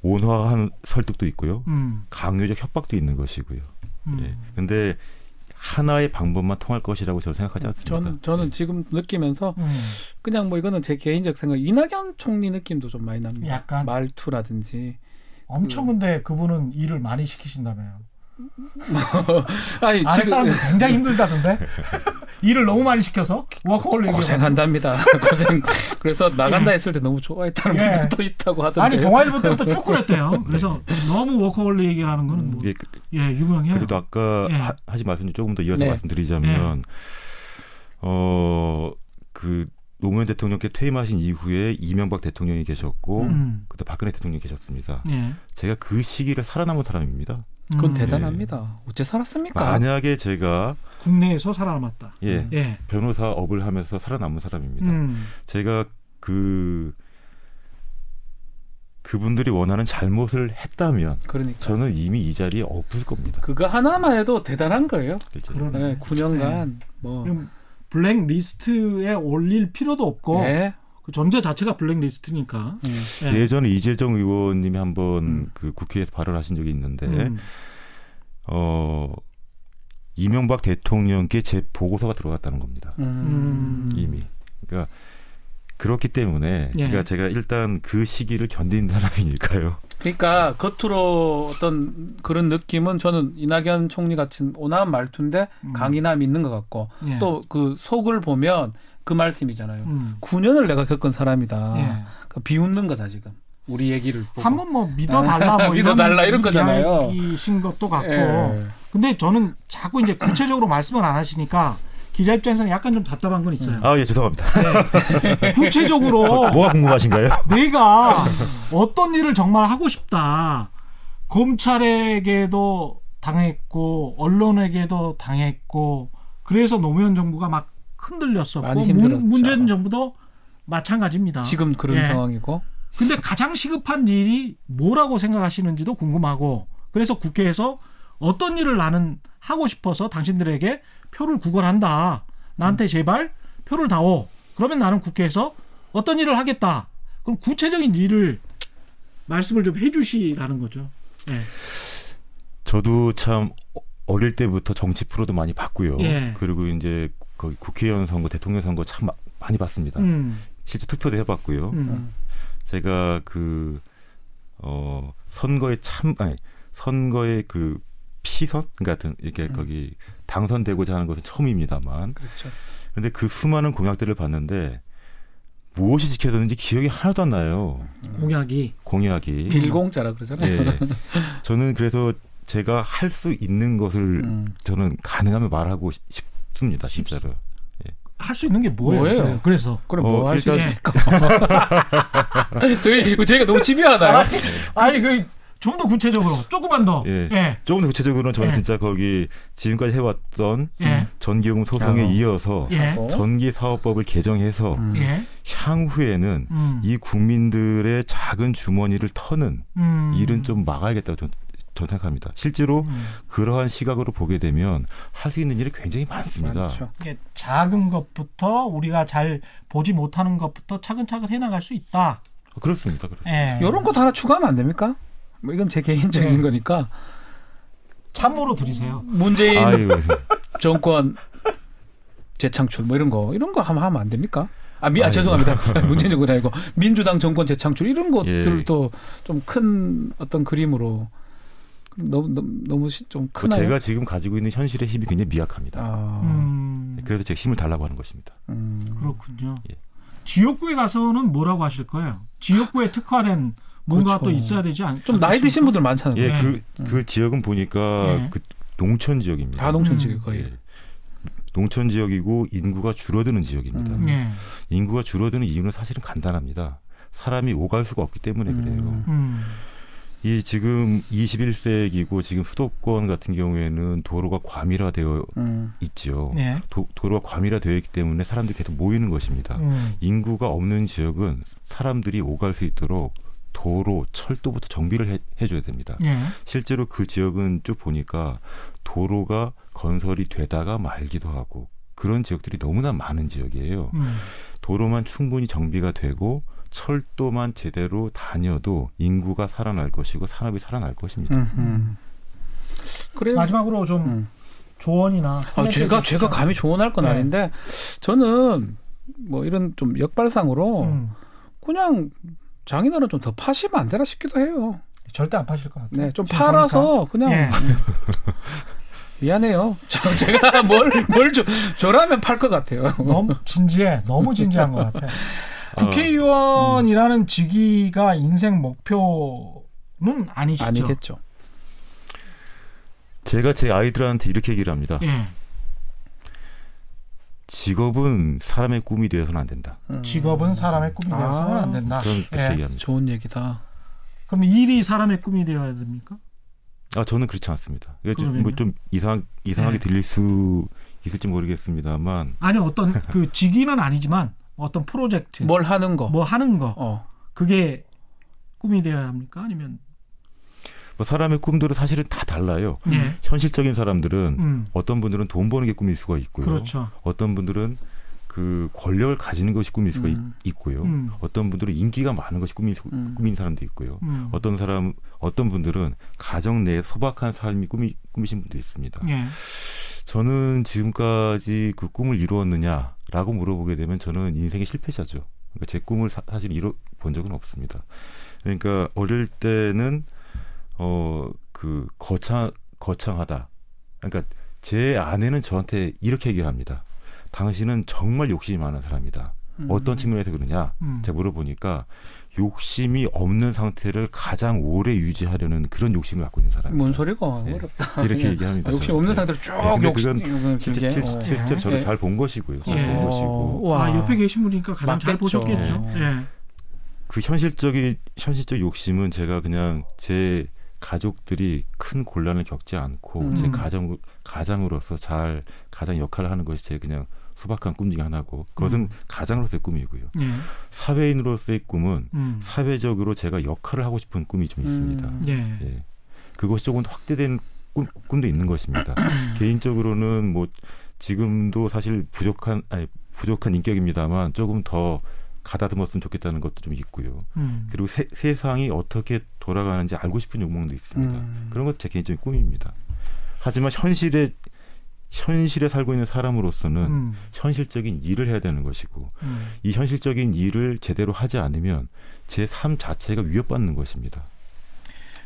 온화한 설득도 있고요. 음, 강요적 협박도 있는 것이고요. 음. 예. 근데 하나의 방법만 통할 것이라고 저는 생각하지 않습니다. 저는 저는 지금 느끼면서 음. 그냥 뭐 이거는 제 개인적 생각 이낙연 총리 느낌도 좀 많이 납니다. 약간. 말투라든지 엄청 근데 그분은 일을 많이 시키신다며요. 아니 아래 지금 사람들 굉장히 힘들다던데 일을 너무 많이 시켜서 워커홀릭 고생한답니다. 고생. 그래서 나간다 했을 때 너무 좋아했다는 예. 분들도 있다고 하던데. 아니 동아일보 때부터 쭉 그랬대요. 그래서 너무 워커홀릭이라는 거는 뭐, 예, 예 유명해요. 그래도 아까 예. 하, 하신 말씀 좀 조금 더 이어서 네. 말씀드리자면 어그 노무현 대통령께 퇴임하신 이후에 이명박 대통령이 계셨고 음. 그때 박근혜 대통령이 계셨습니다. 예. 제가 그 시기를 살아남은 사람입니다. 그건 음. 대단합니다. 어째 살았습니까? 만약에 제가 국내에서 살아남았다. 예 예. 변호사 업을 하면서 살아남은 사람입니다. 음. 제가 그 그분들이 원하는 잘못을 했다면 그러니까 저는 이미 이 자리에 없을 겁니다. 그거 하나만 해도 대단한 거예요. 실제로. 그러네. 네, 9년간 뭐 그럼 블랙 리스트에 올릴 필요도 없고 예. 그 존재 자체가 블랙 리스트니까. 음. 예. 예전에 이재정 의원님이 한번 음. 그 국회에서 발언하신 적이 있는데 음. 어 이명박 대통령께 제 보고서가 들어갔다는 겁니다. 음. 이미. 그러니까 그렇기 때문에 예. 그러니까 제가 일단 그 시기를 견딘 사람이니까요. 그러니까 겉으로 어떤 그런 느낌은 저는 이낙연 총리 같은 온화한 말투인데 음. 강인함이 있는 것 같고 예. 또그 속을 보면 그 말씀이잖아요. 음. 9년을 내가 겪은 사람이다. 예. 그러니까 비웃는 거다 지금 우리 얘기를. 한번 뭐 믿어달라 뭐 믿어달라 이런 거잖아요. 이야기신 것도 같고. 예. 근데 저는 자꾸 이제 구체적으로 말씀을 안 하시니까 기자 입장에서는 약간 좀 답답한 건 있어요. 아 예 죄송합니다. 구체적으로 뭐가 궁금하신가요? 내가 어떤 일을 정말 하고 싶다. 검찰에게도 당했고 언론에게도 당했고 그래서 노무현 정부가 막 흔들렸었고 많이 힘들었죠. 문, 문재인 정부도 마찬가지입니다. 지금 그런 예. 상황이고. 근데 가장 시급한 일이 뭐라고 생각하시는지도 궁금하고 그래서 국회에서 어떤 일을 나는 하고 싶어서 당신들에게 표를 구걸한다. 나한테 제발 표를 다오. 그러면 나는 국회에서 어떤 일을 하겠다. 그럼 구체적인 일을 말씀을 좀 해주시라는 거죠. 예. 저도 참 어릴 때부터 정치 프로도 많이 봤고요. 예. 그리고 이제 거기 국회의원 선거, 대통령 선거 참 마- 많이 봤습니다. 음, 실제 투표도 해봤고요. 음, 제가 그 어, 선거에 참 아니 선거에 그 피선 같은 이렇게 음. 거기 당선되고자 하는 것은 처음입니다만, 그렇죠. 근데 그 수많은 공약들을 봤는데 무엇이 지켜졌는지 기억이 하나도 안 나요. 공약이 공약이. 빌공짜라 그러잖아요. 예. 저는 그래서 제가 할 수 있는 것을 음. 저는 가능하면 말하고 싶- 싶습니다, 진짜로. 할수 있는 게 뭐예요? 뭐예요? 그래요. 그래서 그럼 어, 뭐할수 일단- 있을까? 저희 저희가 너무 집요하나요? 아니 그 좀 더 구체적으로 조금만 더. 예. 예. 조금 더 구체적으로는 저는 예. 진짜 거기 지금까지 해왔던 예. 전기요금 소송에 어. 이어서 예. 어? 전기 사업법을 개정해서 음. 예. 향후에는 음. 이 국민들의 작은 주머니를 터는 음. 일은 좀 막아야겠다고 전, 전 생각합니다. 실제로 음. 그러한 시각으로 보게 되면 할 수 있는 일이 굉장히 많습니다. 이게 작은 것부터 우리가 잘 보지 못하는 것부터 차근차근 해나갈 수 있다. 그렇습니다. 그렇습니다. 예. 이런 것 하나 추가하면 안 됩니까? 뭐 이건 제 개인적인 네. 거니까 참고로 들으세요. 문재인 아유, 정권 재창출 뭐 이런 거 이런 거 하면 하면 안 됩니까? 아, 미, 아 아이고. 죄송합니다. 문재인 정권 아니고 민주당 정권 재창출 이런 예. 것들도 좀큰 어떤 그림으로 너무 너무, 너무 시- 좀그 크나요? 제가 지금 가지고 있는 현실의 힘이 굉장히 미약합니다. 아, 음. 그래서 제가 힘을 달라고 하는 것입니다. 음. 그렇군요. 예. 지역구에 가서는 뭐라고 하실 거예요? 지역구에 특화된 뭔가 그렇죠. 또 있어야 되지 않? 좀 나이 드신 분들 많잖아요. 예, 네. 그, 그 지역은 보니까 예. 그 농촌 지역입니다. 다 농촌 음. 지역 거의. 예. 농촌 지역이고 인구가 줄어드는 지역입니다. 음. 예. 인구가 줄어드는 이유는 사실은 간단합니다. 사람이 오갈 수가 없기 때문에 그래요. 음. 음. 이 지금 21세기고 지금 수도권 같은 경우에는 도로가 과밀화되어 음. 있죠. 예. 도, 도로가 과밀화되어 있기 때문에 사람들이 계속 모이는 것입니다. 음. 인구가 없는 지역은 사람들이 오갈 수 있도록 도로, 철도부터 정비를 해, 해줘야 됩니다. 예. 실제로 그 지역은 쭉 보니까 도로가 건설이 되다가 말기도 하고 그런 지역들이 너무나 많은 지역이에요. 음. 도로만 충분히 정비가 되고 철도만 제대로 다녀도 인구가 살아날 것이고 산업이 살아날 것입니다. 음. 음. 그래요. 마지막으로 좀 음. 조언이나 아, 제가. 제가 감히 조언할 건 네. 아닌데 저는 뭐 이런 좀 역발상으로 음. 그냥 장인어른 좀 더 파시면 안 되나 싶기도 해요. 절대 안 파실 것 같아요. 네, 좀 팔아서 그냥 보니까. 미안해요. 저- 제가 뭘뭘 저라면 팔 것 같아요. 예. 너무 진지해, 너무 진지한 것 같아. 어. 국회의원이라는 직위가 인생 목표는 아니시죠? 아니겠죠. 제가 제 아이들한테 이렇게 얘기를 합니다. 예. 직업은 사람의 꿈이 되어서는 안 된다. 음. 직업은 사람의 꿈이 되어서는 아. 안 된다. 저는 그렇게 예. 얘기합니다. 좋은 얘기다. 그럼 일이 사람의 꿈이 되어야 됩니까? 아 저는 그렇지 않습니다. 뭐좀 이상 이상하게 네. 들릴 수 있을지 모르겠습니다만 아니 어떤 그 직위는 아니지만 어떤 프로젝트 뭘 하는 거. 뭐 하는 거 어. 그게 꿈이 되어야 합니까? 아니면 뭐 사람의 꿈들은 사실은 다 달라요. 예. 현실적인 사람들은 음. 어떤 분들은 돈 버는 게 꿈일 수가 있고요. 그렇죠. 어떤 분들은 그 권력을 가지는 것이 꿈일 수가 음. 있, 고요 음. 어떤 분들은 인기가 많은 것이 꿈이, 음. 꿈인 사람도 있고요. 음. 어떤 사람 어떤 분들은 가정 내에 소박한 삶이 꿈이 꿈이신 분도 있습니다. 예. 저는 지금까지 그 꿈을 이루었느냐라고 물어보게 되면 저는 인생의 실패자죠. 그러니까 제 꿈을 사, 실 이뤄 본 적은 없습니다. 그러니까 어릴 때는 어그 거창 거창하다. 그러니까 제 아내는 저한테 이렇게 얘기합니다. 당신은 정말 욕심이 많은 사람이다. 음. 어떤 측면에서 그러냐? 음. 제가 물어보니까 욕심이 없는 상태를 가장 오래 유지하려는 그런 욕심을 갖고 있는 사람이다. 뭔 소리가 네. 어렵다. 이렇게 예. 얘기합니다. 욕심 저한테. 없는 상태로 쭉 네, 근데 욕심 그건 실제, 길게. 실- 어. 실제 저를 예. 잘본 것이고요. 잘 예. 본 것이고 와. 아 옆에 계신 분이니까 가장 잘 맞겠죠. 보셨겠죠. 네. 예. 그 현실적인 현실적 욕심은 제가 그냥 제 가족들이 큰 곤란을 겪지 않고 음. 제 가정 가장으로서 잘 가장 역할을 하는 것이 제 그냥 소박한 꿈 중에 하나고 그것은 음. 가장으로서의 꿈이고요. 예. 사회인으로서의 꿈은 음. 사회적으로 제가 역할을 하고 싶은 꿈이 좀 있습니다. 음. 예. 예. 그것이 조금 확대된 꿈, 꿈도 있는 것입니다. 개인적으로는 뭐 지금도 사실 부족한 아니 부족한 인격입니다만 조금 더 가다듬었으면 좋겠다는 것도 좀 있고요. 음. 그리고 세, 세상이 어떻게 돌아가는지 알고 싶은 욕망도 있습니다. 음. 그런 것도 제 개인적인 꿈입니다. 하지만 현실에 현실에 살고 있는 사람으로서는 음. 현실적인 일을 해야 되는 것이고 음. 이 현실적인 일을 제대로 하지 않으면 제 삶 자체가 위협받는 것입니다.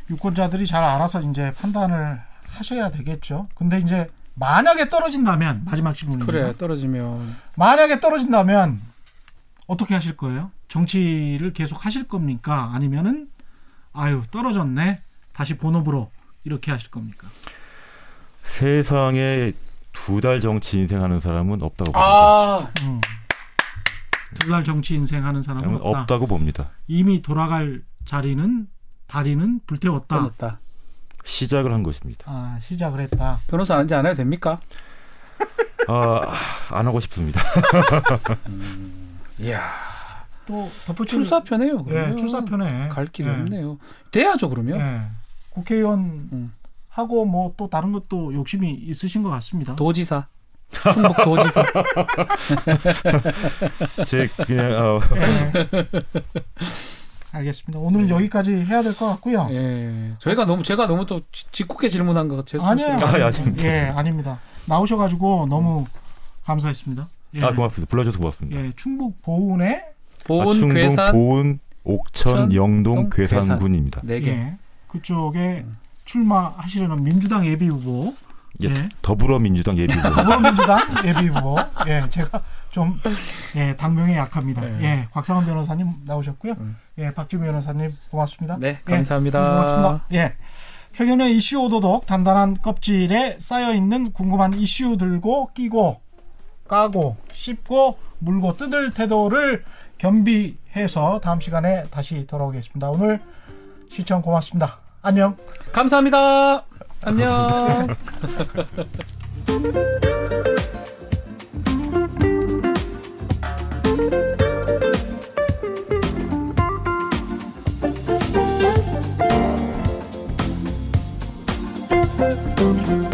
유권자들이 잘 알아서 이제 판단을 하셔야 되겠죠. 근데 이제 만약에 떨어진다면 마지막 질문입니다. 그래 떨어지면 만약에 떨어진다면 어떻게 하실 거예요? 정치를 계속 하실 겁니까? 아니면은 아유 떨어졌네 다시 본업으로 이렇게 하실 겁니까? 세상에 두 달 정치 인생 하는 사람은 없다고 봅니다. 아 음. 두달 정치 인생 하는 사람은 저는 없다. 없다 고 봅니다. 이미 돌아갈 자리는 다리는 불태웠다. 끊었다. 시작을 한 것입니다. 아 시작을 했다. 변호사 안지 안 해도 됩니까? 아, 안 하고 싶습니다. 이야 또 덧붙일. 예, 그러면. 출사표네. 갈 길이 예. 없네요. 돼야죠 그러면. 예. 국회의원 음. 하고 뭐 또 다른 것도 욕심이 있으신 것 같습니다. 도지사. 충북 도지사. 제 그냥 어, 예. 알겠습니다. 오늘은 여기까지 해야 될 것 같고요. 예. 저희가 너무 제가 너무 또 지- 짓궂게 질문한 것 같아요. 아니에요. 아, 아닙니다. 예, 아닙니다. 나오셔가지고 너무 감사했습니다. 예. 아 고맙습니다. 불러줘서 고맙습니다. 예, 충북 보은의 보은 아, 충북 괴산 보은 옥천 천, 영동 동, 괴산군입니다. 네 개. 예, 그쪽에 출마하시려는 민주당 예비 후보, 예, 예. 더불어민주당 예비 후보. 더불어민주당 예비 후보, 예, 제가 좀 예, 당명에 약합니다. 네. 예, 곽상원 변호사님 나오셨고요. 음. 예, 박주 변호사님 고맙습니다. 네, 예, 감사합니다. 고맙습니다. 예. 최경련 이슈 오도독 단단한 껍질에 쌓여 있는 궁금한 이슈 들고 끼고 까고 씹고 물고 뜯을 태도를 겸비해서 다음 시간에 다시 돌아오겠습니다. 오늘 시청 고맙습니다. 안녕. 감사합니다. 안녕.